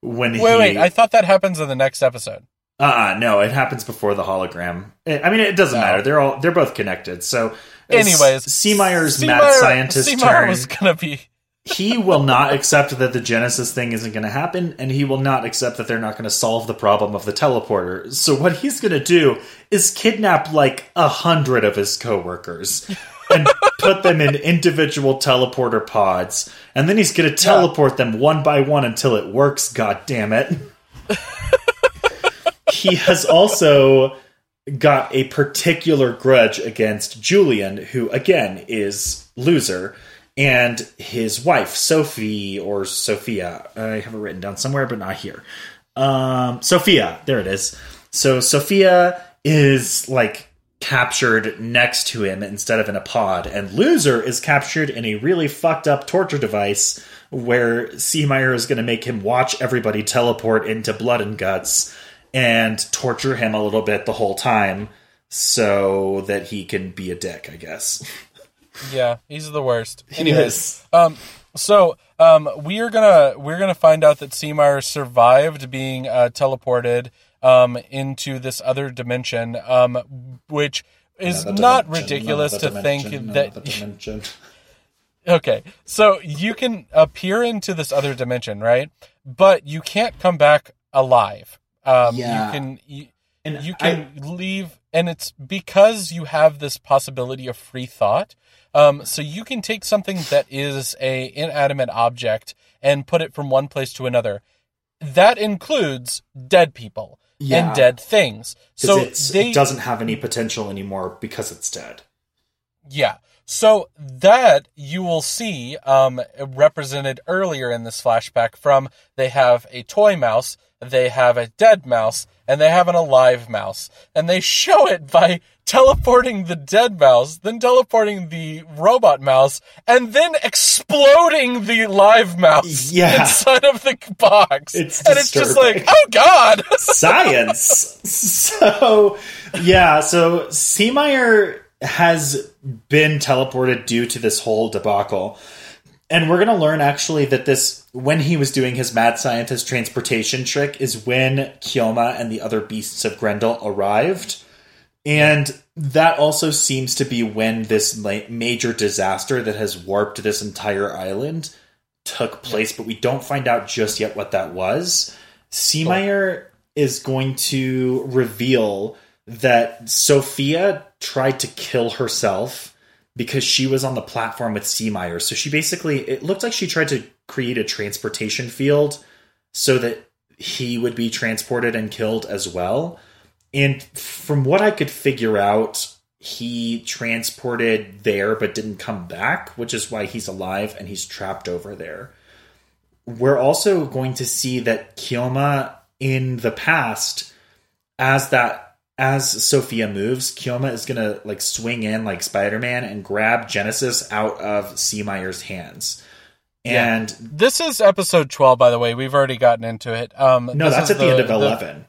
when he. Wait, wait! I thought that happens in the next episode. Uh, no, it happens before the hologram. I mean, it doesn't No. matter. They're all they're both connected. So, uh, Anyways, Seameyer's mad scientist Seameyer turn. was gonna be. He will not accept that the Genesis thing isn't going to happen, and he will not accept that they're not going to solve the problem of the teleporter. So what he's going to do is kidnap like a hundred of his coworkers and put them in individual teleporter pods, and then he's going to teleport them one by one until it works. God damn it! he has also got a particular grudge against Julian, who again is loser, and his wife Sophie or Sophia. I have it written down somewhere, but not here. Um, Sophia, there it is. So Sophia is like captured next to him instead of in a pod, and loser is captured in a really fucked up torture device where Seameyer is going to make him watch everybody teleport into blood and guts and torture him a little bit the whole time so that he can be a dick, I guess. Yeah, he's the worst. Anyways, um, so um, we are gonna we're gonna find out that Seameyer survived being uh, teleported um into this other dimension, um, which is Another not dimension, ridiculous to think that. Okay, so you can appear into this other dimension, right? But you can't come back alive. Um, Yeah. You can you, And you I- can leave, and it's because you have this possibility of free thought. Um, so you can take something that is a inanimate object and put it from one place to another. That includes dead people Yeah. and dead things. So they it doesn't have any potential anymore because it's dead. Yeah. So that you will see um, represented earlier in this flashback from they have a toy mouse, they have a dead mouse, and they have an alive mouse. And they show it by teleporting the dead mouse, then teleporting the robot mouse, and then exploding the live mouse Yeah. inside of the box. It's and it's just like, oh god! Science. so yeah, so Seameyer has been teleported due to this whole debacle. And we're going to learn actually that this when he was doing his mad scientist transportation trick is when Kyoma and the other beasts of Grendel arrived. And that also seems to be when this major disaster that has warped this entire island took place, but we don't find out just yet what that was. Seameyer is going to reveal that Sophia tried to kill herself because she was on the platform with Seameyer. So she basically, it looked like she tried to create a transportation field so that he would be transported and killed as well. And from what I could figure out, he transported there but didn't come back, which is why he's alive and he's trapped over there. We're also going to see that Kyoma in the past, as that as Sophia moves, Kyoma is gonna like swing in like Spider Man and grab Genesis out of Seameyer's hands. And yeah. this is episode twelve, by the way. We've already gotten into it. Um, no, that's at the, the, end of eleven.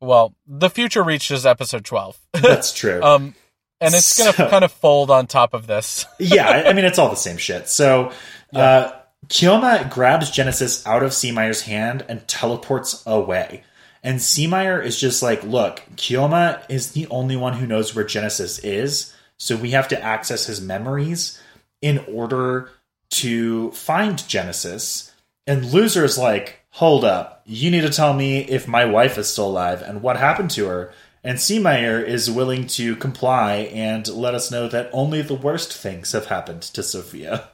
The, well, the future reaches episode twelve. That's true. um, and it's gonna kind of fold on top of this. yeah, I mean it's all the same shit. So, yeah. uh, Kyoma grabs Genesis out of Seameyer's hand and teleports away. And Seameyer is just like, look, Kyoma is the only one who knows where Genesis is, so we have to access his memories in order to find Genesis. And Loser is like, hold up, you need to tell me if my wife is still alive and what happened to her. And Seameyer is willing to comply and let us know that only the worst things have happened to Sophia.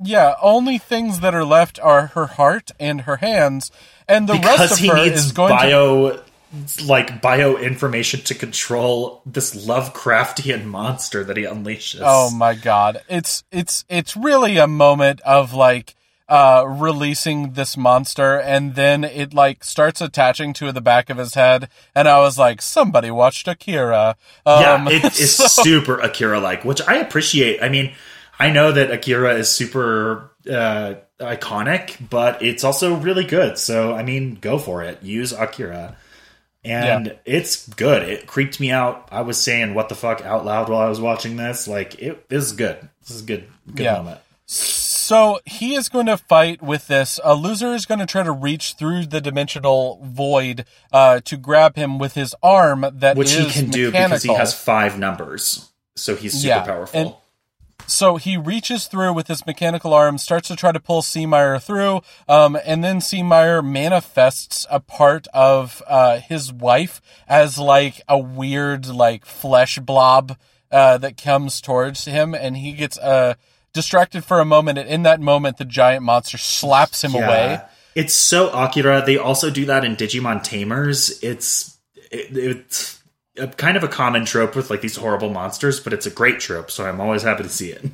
Yeah, only things that are left are her heart and her hands, and the because rest of he her needs is going bio, to like bio information to control this Lovecraftian monster that he unleashes. Oh my god, it's it's it's really a moment of like uh, releasing this monster, and then it like starts attaching to the back of his head, and I was like, somebody watched Akira. Um, yeah, it is so... super Akira like, which I appreciate. I mean I know that Akira is super uh, iconic, but it's also really good. So I mean, go for it. Use Akira. And yeah. it's good. It creeped me out. I was saying what the fuck out loud while I was watching this. Like it is good. This is good good yeah. moment. So he is going to fight with this. A loser is going to try to reach through the dimensional void uh, to grab him with his arm that which he can mechanical. do because he has five numbers. So he's super yeah. powerful. And, so he reaches through with his mechanical arm, starts to try to pull Seameyer through, um, and then Seameyer manifests a part of uh, his wife as like a weird like flesh blob uh, that comes towards him, and he gets uh, distracted for a moment. And in that moment, the giant monster slaps him yeah. away. It's so Akira. They also do that in Digimon Tamers. It's it, it's a kind of a common trope with like these horrible monsters, but it's a great trope, so I'm always happy to see it.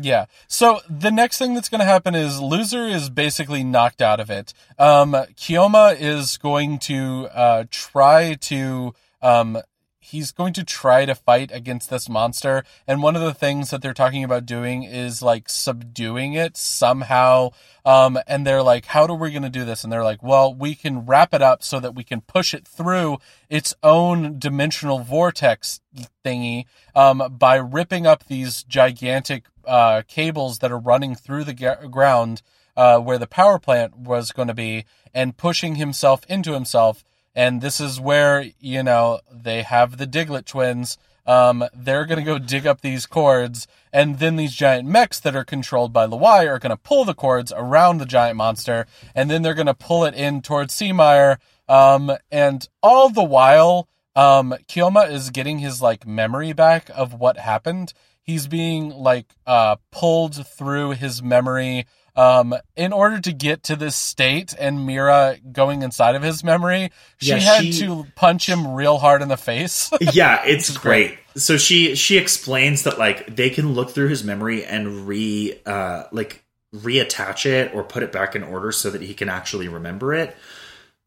Yeah. So the next thing that's going to happen is loser is basically knocked out of it. Um, Kyoma is going to uh, try to um, he's going to try to fight against this monster. And one of the things that they're talking about doing is like subduing it somehow. Um, and they're like, how are we going to do this? And they're like, well, we can wrap it up so that we can push it through its own dimensional vortex thingy um, by ripping up these gigantic uh, cables that are running through the ga- ground uh, where the power plant was going to be and pushing himself into himself and this is where you know they have the Diglett twins. Um, they're gonna go dig up these cords, and then these giant mechs that are controlled by Lawai are gonna pull the cords around the giant monster, and then they're gonna pull it in towards Seameyer. Um, and all the while, um, Kyoma is getting his like memory back of what happened. He's being like uh, pulled through his memory um, in order to get to this state and Mira going inside of his memory, she yeah, had she, to punch him real hard in the face. yeah, it's great. great. So she she explains that like they can look through his memory and re uh like reattach it or put it back in order so that he can actually remember it.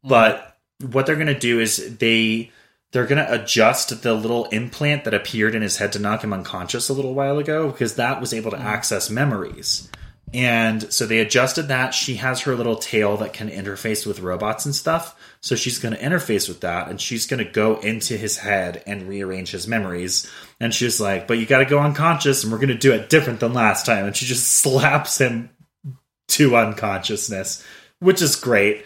Mm. But what they're going to do is they they're going to adjust the little implant that appeared in his head to knock him unconscious a little while ago because that was able to mm. access memories. And so they adjusted that. She has her little tail that can interface with robots and stuff. So she's going to interface with that and she's going to go into his head and rearrange his memories. And she's like, but you got to go unconscious and we're going to do it different than last time. And she just slaps him to unconsciousness, which is great.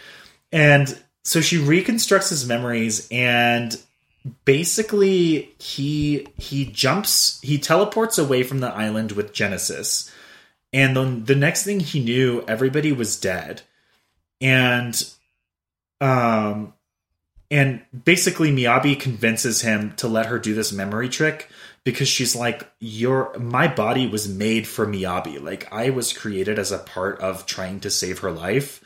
And so she reconstructs his memories and basically he he jumps he teleports away from the island with Genesis. And then the next thing he knew, everybody was dead. And um and basically Miyabi convinces him to let her do this memory trick because she's like your my body was made for Miyabi. Like I was created as a part of trying to save her life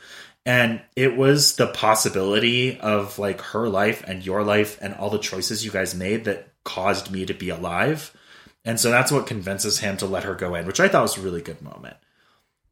and it was the possibility of like her life and your life and all the choices you guys made that caused me to be alive and so that's what convinces him to let her go in which i thought was a really good moment.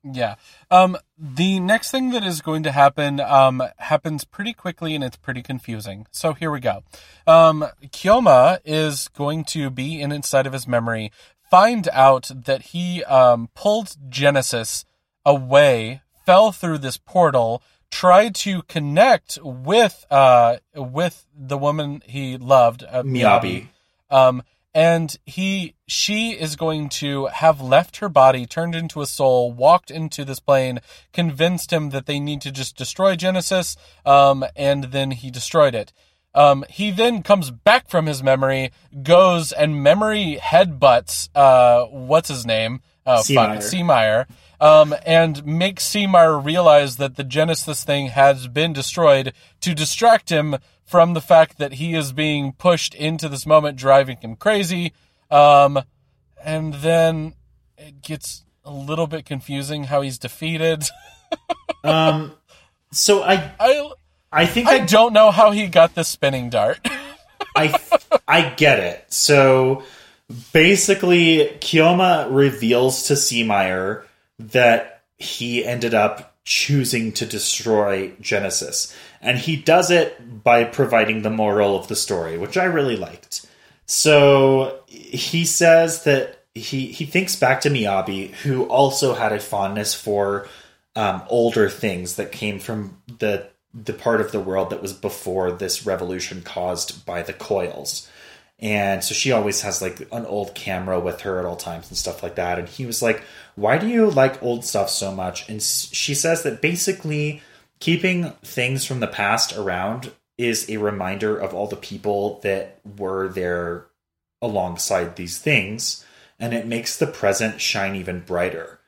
Yeah. Um the next thing that is going to happen um happens pretty quickly and it's pretty confusing. So here we go. Um kyoma is going to be in inside of his memory find out that he um pulled genesis away fell through this portal, tried to connect with uh with the woman he loved, uh, Miyabi. Um, and he she is going to have left her body, turned into a soul, walked into this plane, convinced him that they need to just destroy Genesis, um, and then he destroyed it. Um, he then comes back from his memory, goes and memory headbutts, uh, what's his name? Oh, fuck, Seameyer. Seameyer. Um, and makes Seameyer realize that the Genesis thing has been destroyed to distract him from the fact that he is being pushed into this moment, driving him crazy. Um, and then it gets a little bit confusing how he's defeated. um so i I i think I I, don't know how he got the spinning dart. I I get it. So basically, Kyoma reveals to Seameyer that he ended up choosing to destroy Genesis, and he does it by providing the moral of the story, which I really liked. So he says that he he thinks back to Miyabi, who also had a fondness for um, older things that came from the the part of the world that was before this revolution caused by the coils. And so she always has like an old camera with her at all times and stuff like that. And he was like, Why do you like old stuff so much? And she says that basically keeping things from the past around is a reminder of all the people that were there alongside these things. And it makes the present shine even brighter.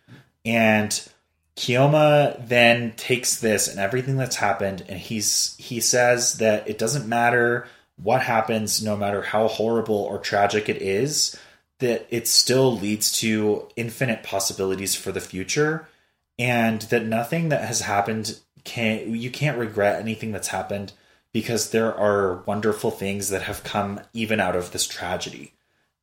And Kyoma then takes this and everything that's happened, and he's he says that it doesn't matter what happens, no matter how horrible or tragic it is, that it still leads to infinite possibilities for the future, and that nothing that has happened can you can't regret anything that's happened because there are wonderful things that have come even out of this tragedy.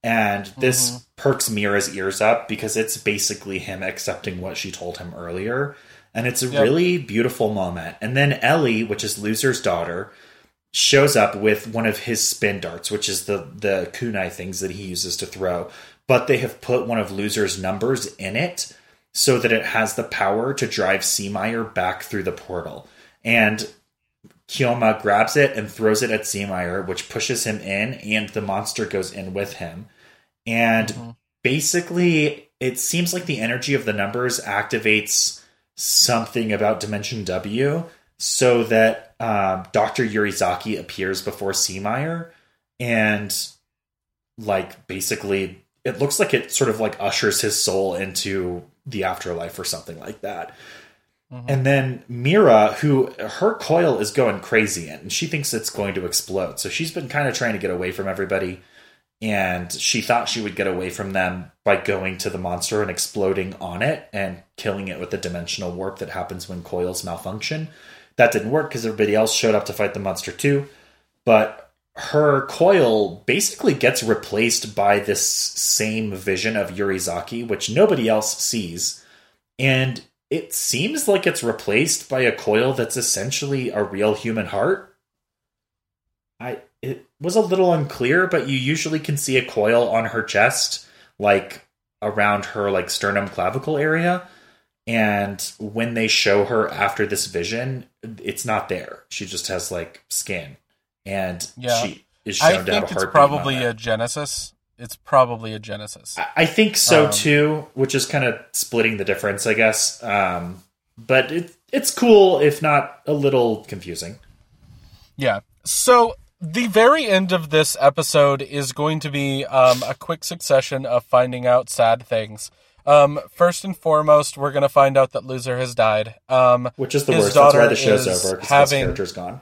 And this mm-hmm. perks Mira's ears up because it's basically him accepting what she told him earlier. And it's a Yep. really beautiful moment. And then Ellie, which is Loser's daughter, shows up with one of his spin darts, which is the, the kunai things that he uses to throw. But they have put one of Loser's numbers in it so that it has the power to drive Seameyer back through the portal. And Kyoma grabs it and throws it at Seameyer, which pushes him in, and the monster goes in with him. And Mhm. basically, it seems like the energy of the numbers activates something about Dimension W so that um, Dr. Yurizaki appears before Seameyer and, like, basically, it looks like it sort of like ushers his soul into the afterlife or something like that. And then Mira, who her coil is going crazy and she thinks it's going to explode. So she's been kind of trying to get away from everybody. And she thought she would get away from them by going to the monster and exploding on it and killing it with the dimensional warp that happens when coils malfunction. That didn't work because everybody else showed up to fight the monster too. But her coil basically gets replaced by this same vision of Yurizaki, which nobody else sees. And it seems like it's replaced by a coil that's essentially a real human heart. I it was a little unclear, but you usually can see a coil on her chest, like around her like sternum clavicle area. And when they show her after this vision, it's not there. She just has like skin, and Yeah. she is shown I to have think a it's probably a Genesis. It's probably a Genesis. I- I think so Um, too, which is kind of splitting the difference, I guess. Um, but it, it's cool, if not a little confusing. Yeah. So the very end of this episode is going to be um, a quick succession of finding out sad things. Um, first and foremost, we're going to find out that Loser has died. Um, Which is the worst. That's why the show's over because having- character's gone.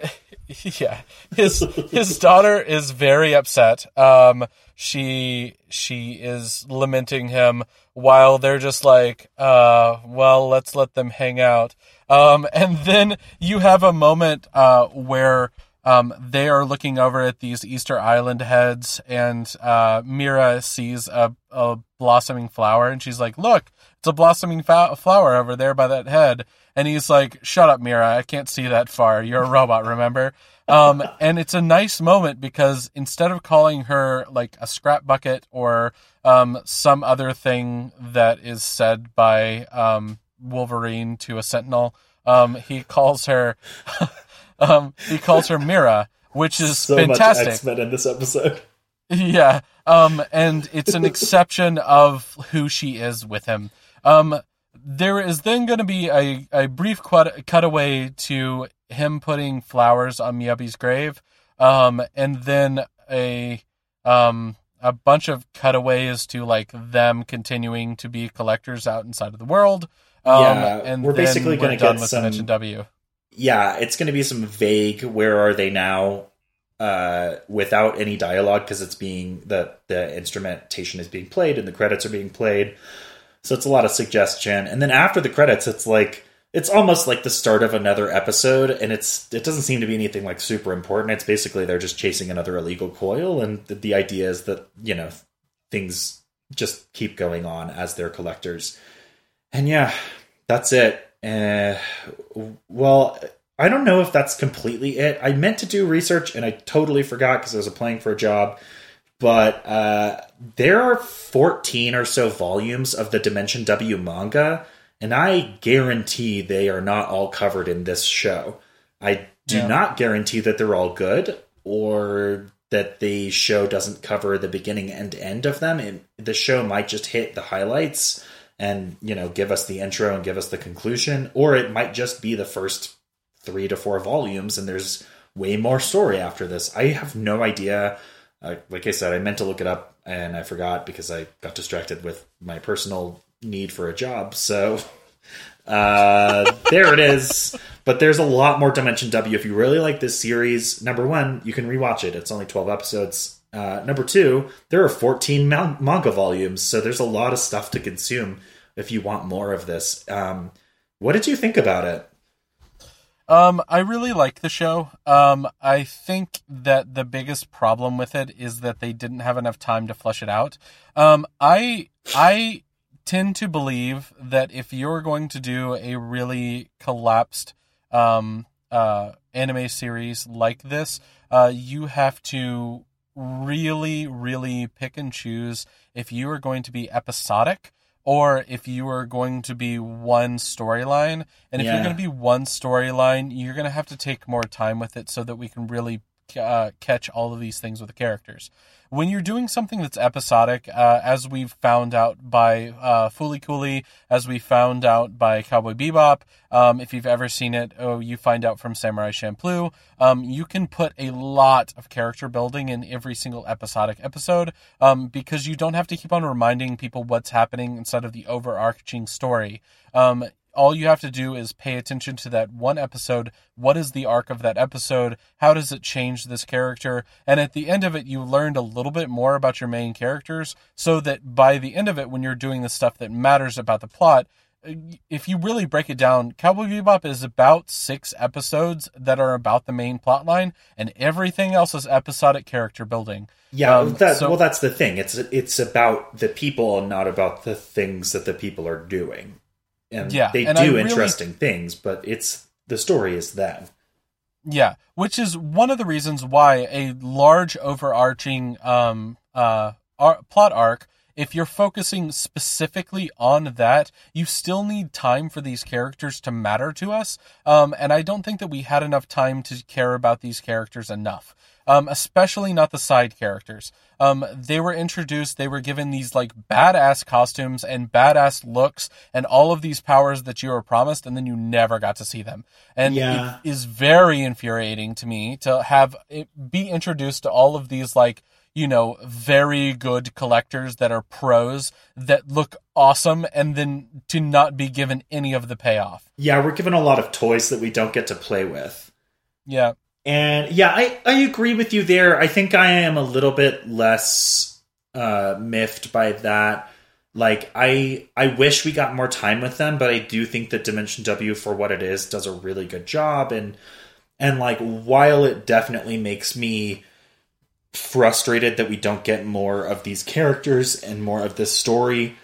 yeah, his his daughter is very upset. Um, she she is lamenting him while they're just like, uh, well, let's let them hang out. Um, and then you have a moment uh, where um, they are looking over at these Easter Island heads, and uh, Mira sees a, a blossoming flower, and she's like, "Look, it's a blossoming fa- flower over there by that head." And he's like, "Shut up, Mira! I can't see that far. You're a robot, remember?" Um, and it's a nice moment because instead of calling her like a scrap bucket or um, some other thing that is said by um, Wolverine to a Sentinel, um, he calls her um, he calls her Mira, which is So fantastic. much X Men in this episode. Yeah. Um, and it's an exception of who she is with him. Um, there is then going to be a, a brief cut, cutaway to him putting flowers on Miyabi's grave. Um, and then a, um, a bunch of cutaways to like them continuing to be collectors out inside of the world. Um, Yeah, and we're basically gonna done get with some- W. Yeah, it's going to be some vague. Where are they now? Uh, without any dialogue because it's being the the instrumentation is being played and the credits are being played. So it's a lot of suggestion. And then after the credits, it's like it's almost like the start of another episode, and it's it doesn't seem to be anything like super important. It's basically they're just chasing another illegal coil, and the, the idea is that you know things just keep going on as they're collectors. And yeah, that's it. Uh, well, I don't know if that's completely it. I meant to do research and I totally forgot because I was applying for a job. But uh, there are 14 or so volumes of the Dimension W manga, and I guarantee they are not all covered in this show. I do Yeah. not guarantee that they're all good or that the show doesn't cover the beginning and end of them. It, the show might just hit the highlights and you know give us the intro and give us the conclusion, or it might just be the first three to four volumes and there's way more story after this. I have no idea. Uh, like I said, I meant to look it up and I forgot because I got distracted with my personal need for a job. So uh, there it is. But there's a lot more Dimension W. If you really like this series, number one, you can rewatch it. It's only 12 episodes. Uh, number two, there are 14 man- manga volumes, so there's a lot of stuff to consume if you want more of this. Um, what did you think about it? Um, I really like the show. Um, I think that the biggest problem with it is that they didn't have enough time to flesh it out. Um, I I tend to believe that if you're going to do a really collapsed um, uh, anime series like this, uh, you have to really, really pick and choose if you are going to be episodic or if you are going to be one storyline. And if Yeah. you're going to be one storyline, you're going to have to take more time with it so that we can really uh, catch all of these things with the characters. When you're doing something that's episodic, uh, as we've found out by uh, Fooly Cooley, as we found out by Cowboy Bebop, um, if you've ever seen it, oh, you find out from Samurai Champloo, um, you can put a lot of character building in every single episodic episode um, because you don't have to keep on reminding people what's happening instead of the overarching story. All you have to do is pay attention to that one episode. What is the arc of that episode? How does it change this character? And at the end of it, you learned a little bit more about your main characters so that by the end of it, when you're doing the stuff that matters about the plot, if you really break it down, Cowboy Bebop is about six episodes that are about the main plot line, and everything else is episodic character building. Yeah, Um, that, so- well, that's the thing. It's it's about the people and not about the things that the people are doing. And Yeah, they and I do really- interesting things, but it's the story is them. Yeah, which is one of the reasons why a large overarching um, uh, ar- plot arc if you're focusing specifically on that, you still need time for these characters to matter to us. Um, and I don't think that we had enough time to care about these characters enough. Um, especially not the side characters. Um, they were introduced, they were given these like badass costumes and badass looks and all of these powers that you were promised, and then you never got to see them. And Yeah. it is very infuriating to me to have it be introduced to all of these like you know very good collectors that are pros that look awesome and then to not be given any of the payoff Yeah, we're given a lot of toys that we don't get to play with. yeah And yeah, I, I agree with you there. I think I am a little bit less uh, miffed by that. Like I I wish we got more time with them, but I do think that Dimension W for what it is does a really good job and and like while it definitely makes me frustrated that we don't get more of these characters and more of this story,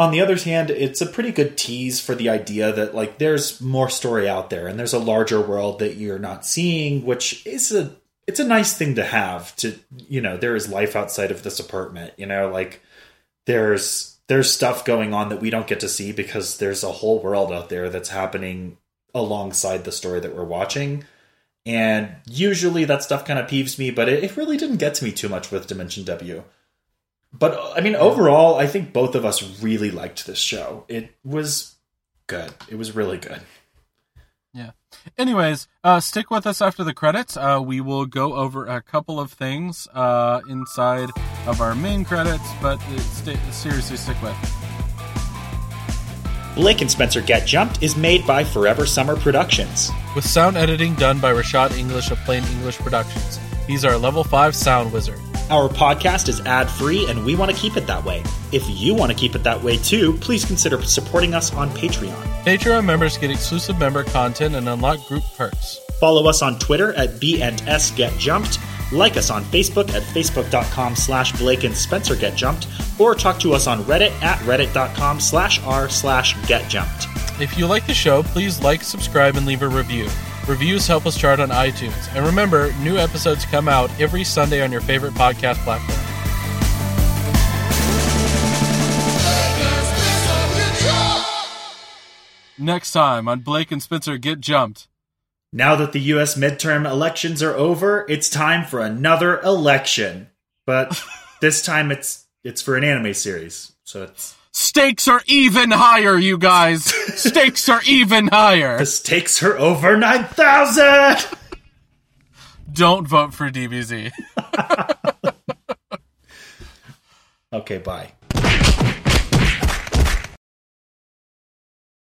on the other hand, it's a pretty good tease for the idea that like there's more story out there and there's a larger world that you're not seeing, which is a it's a nice thing to have to you know, there is life outside of this apartment, you know, like there's there's stuff going on that we don't get to see because there's a whole world out there that's happening alongside the story that we're watching. And usually that stuff kind of peeves me, but it, it really didn't get to me too much with Dimension W. But I mean, overall, I think both of us really liked this show. It was good. It was really good. Yeah. Anyways, uh, stick with us after the credits. Uh, we will go over a couple of things uh, inside of our main credits, but uh, stay, seriously, stick with. Blake and Spencer Get Jumped is made by Forever Summer Productions. With sound editing done by Rashad English of Plain English Productions. He's our level 5 sound wizard. Our podcast is ad free and we want to keep it that way. If you want to keep it that way too, please consider supporting us on Patreon. Patreon members get exclusive member content and unlock group perks. Follow us on Twitter at B&S Get Jumped. Like us on Facebook at facebook.com slash Blake and Spencer Get Jumped, or talk to us on Reddit at reddit.com slash r slash Get Jumped. If you like the show, please like, subscribe, and leave a review. Reviews help us chart on iTunes. And remember, new episodes come out every Sunday on your favorite podcast platform. Next time on Blake and Spencer Get Jumped. Now that the US midterm elections are over, it's time for another election. But this time it's it's for an anime series. So it's Stakes are even higher, you guys! Stakes are even higher! the stakes are over 9000. Don't vote for DBZ. Okay, bye.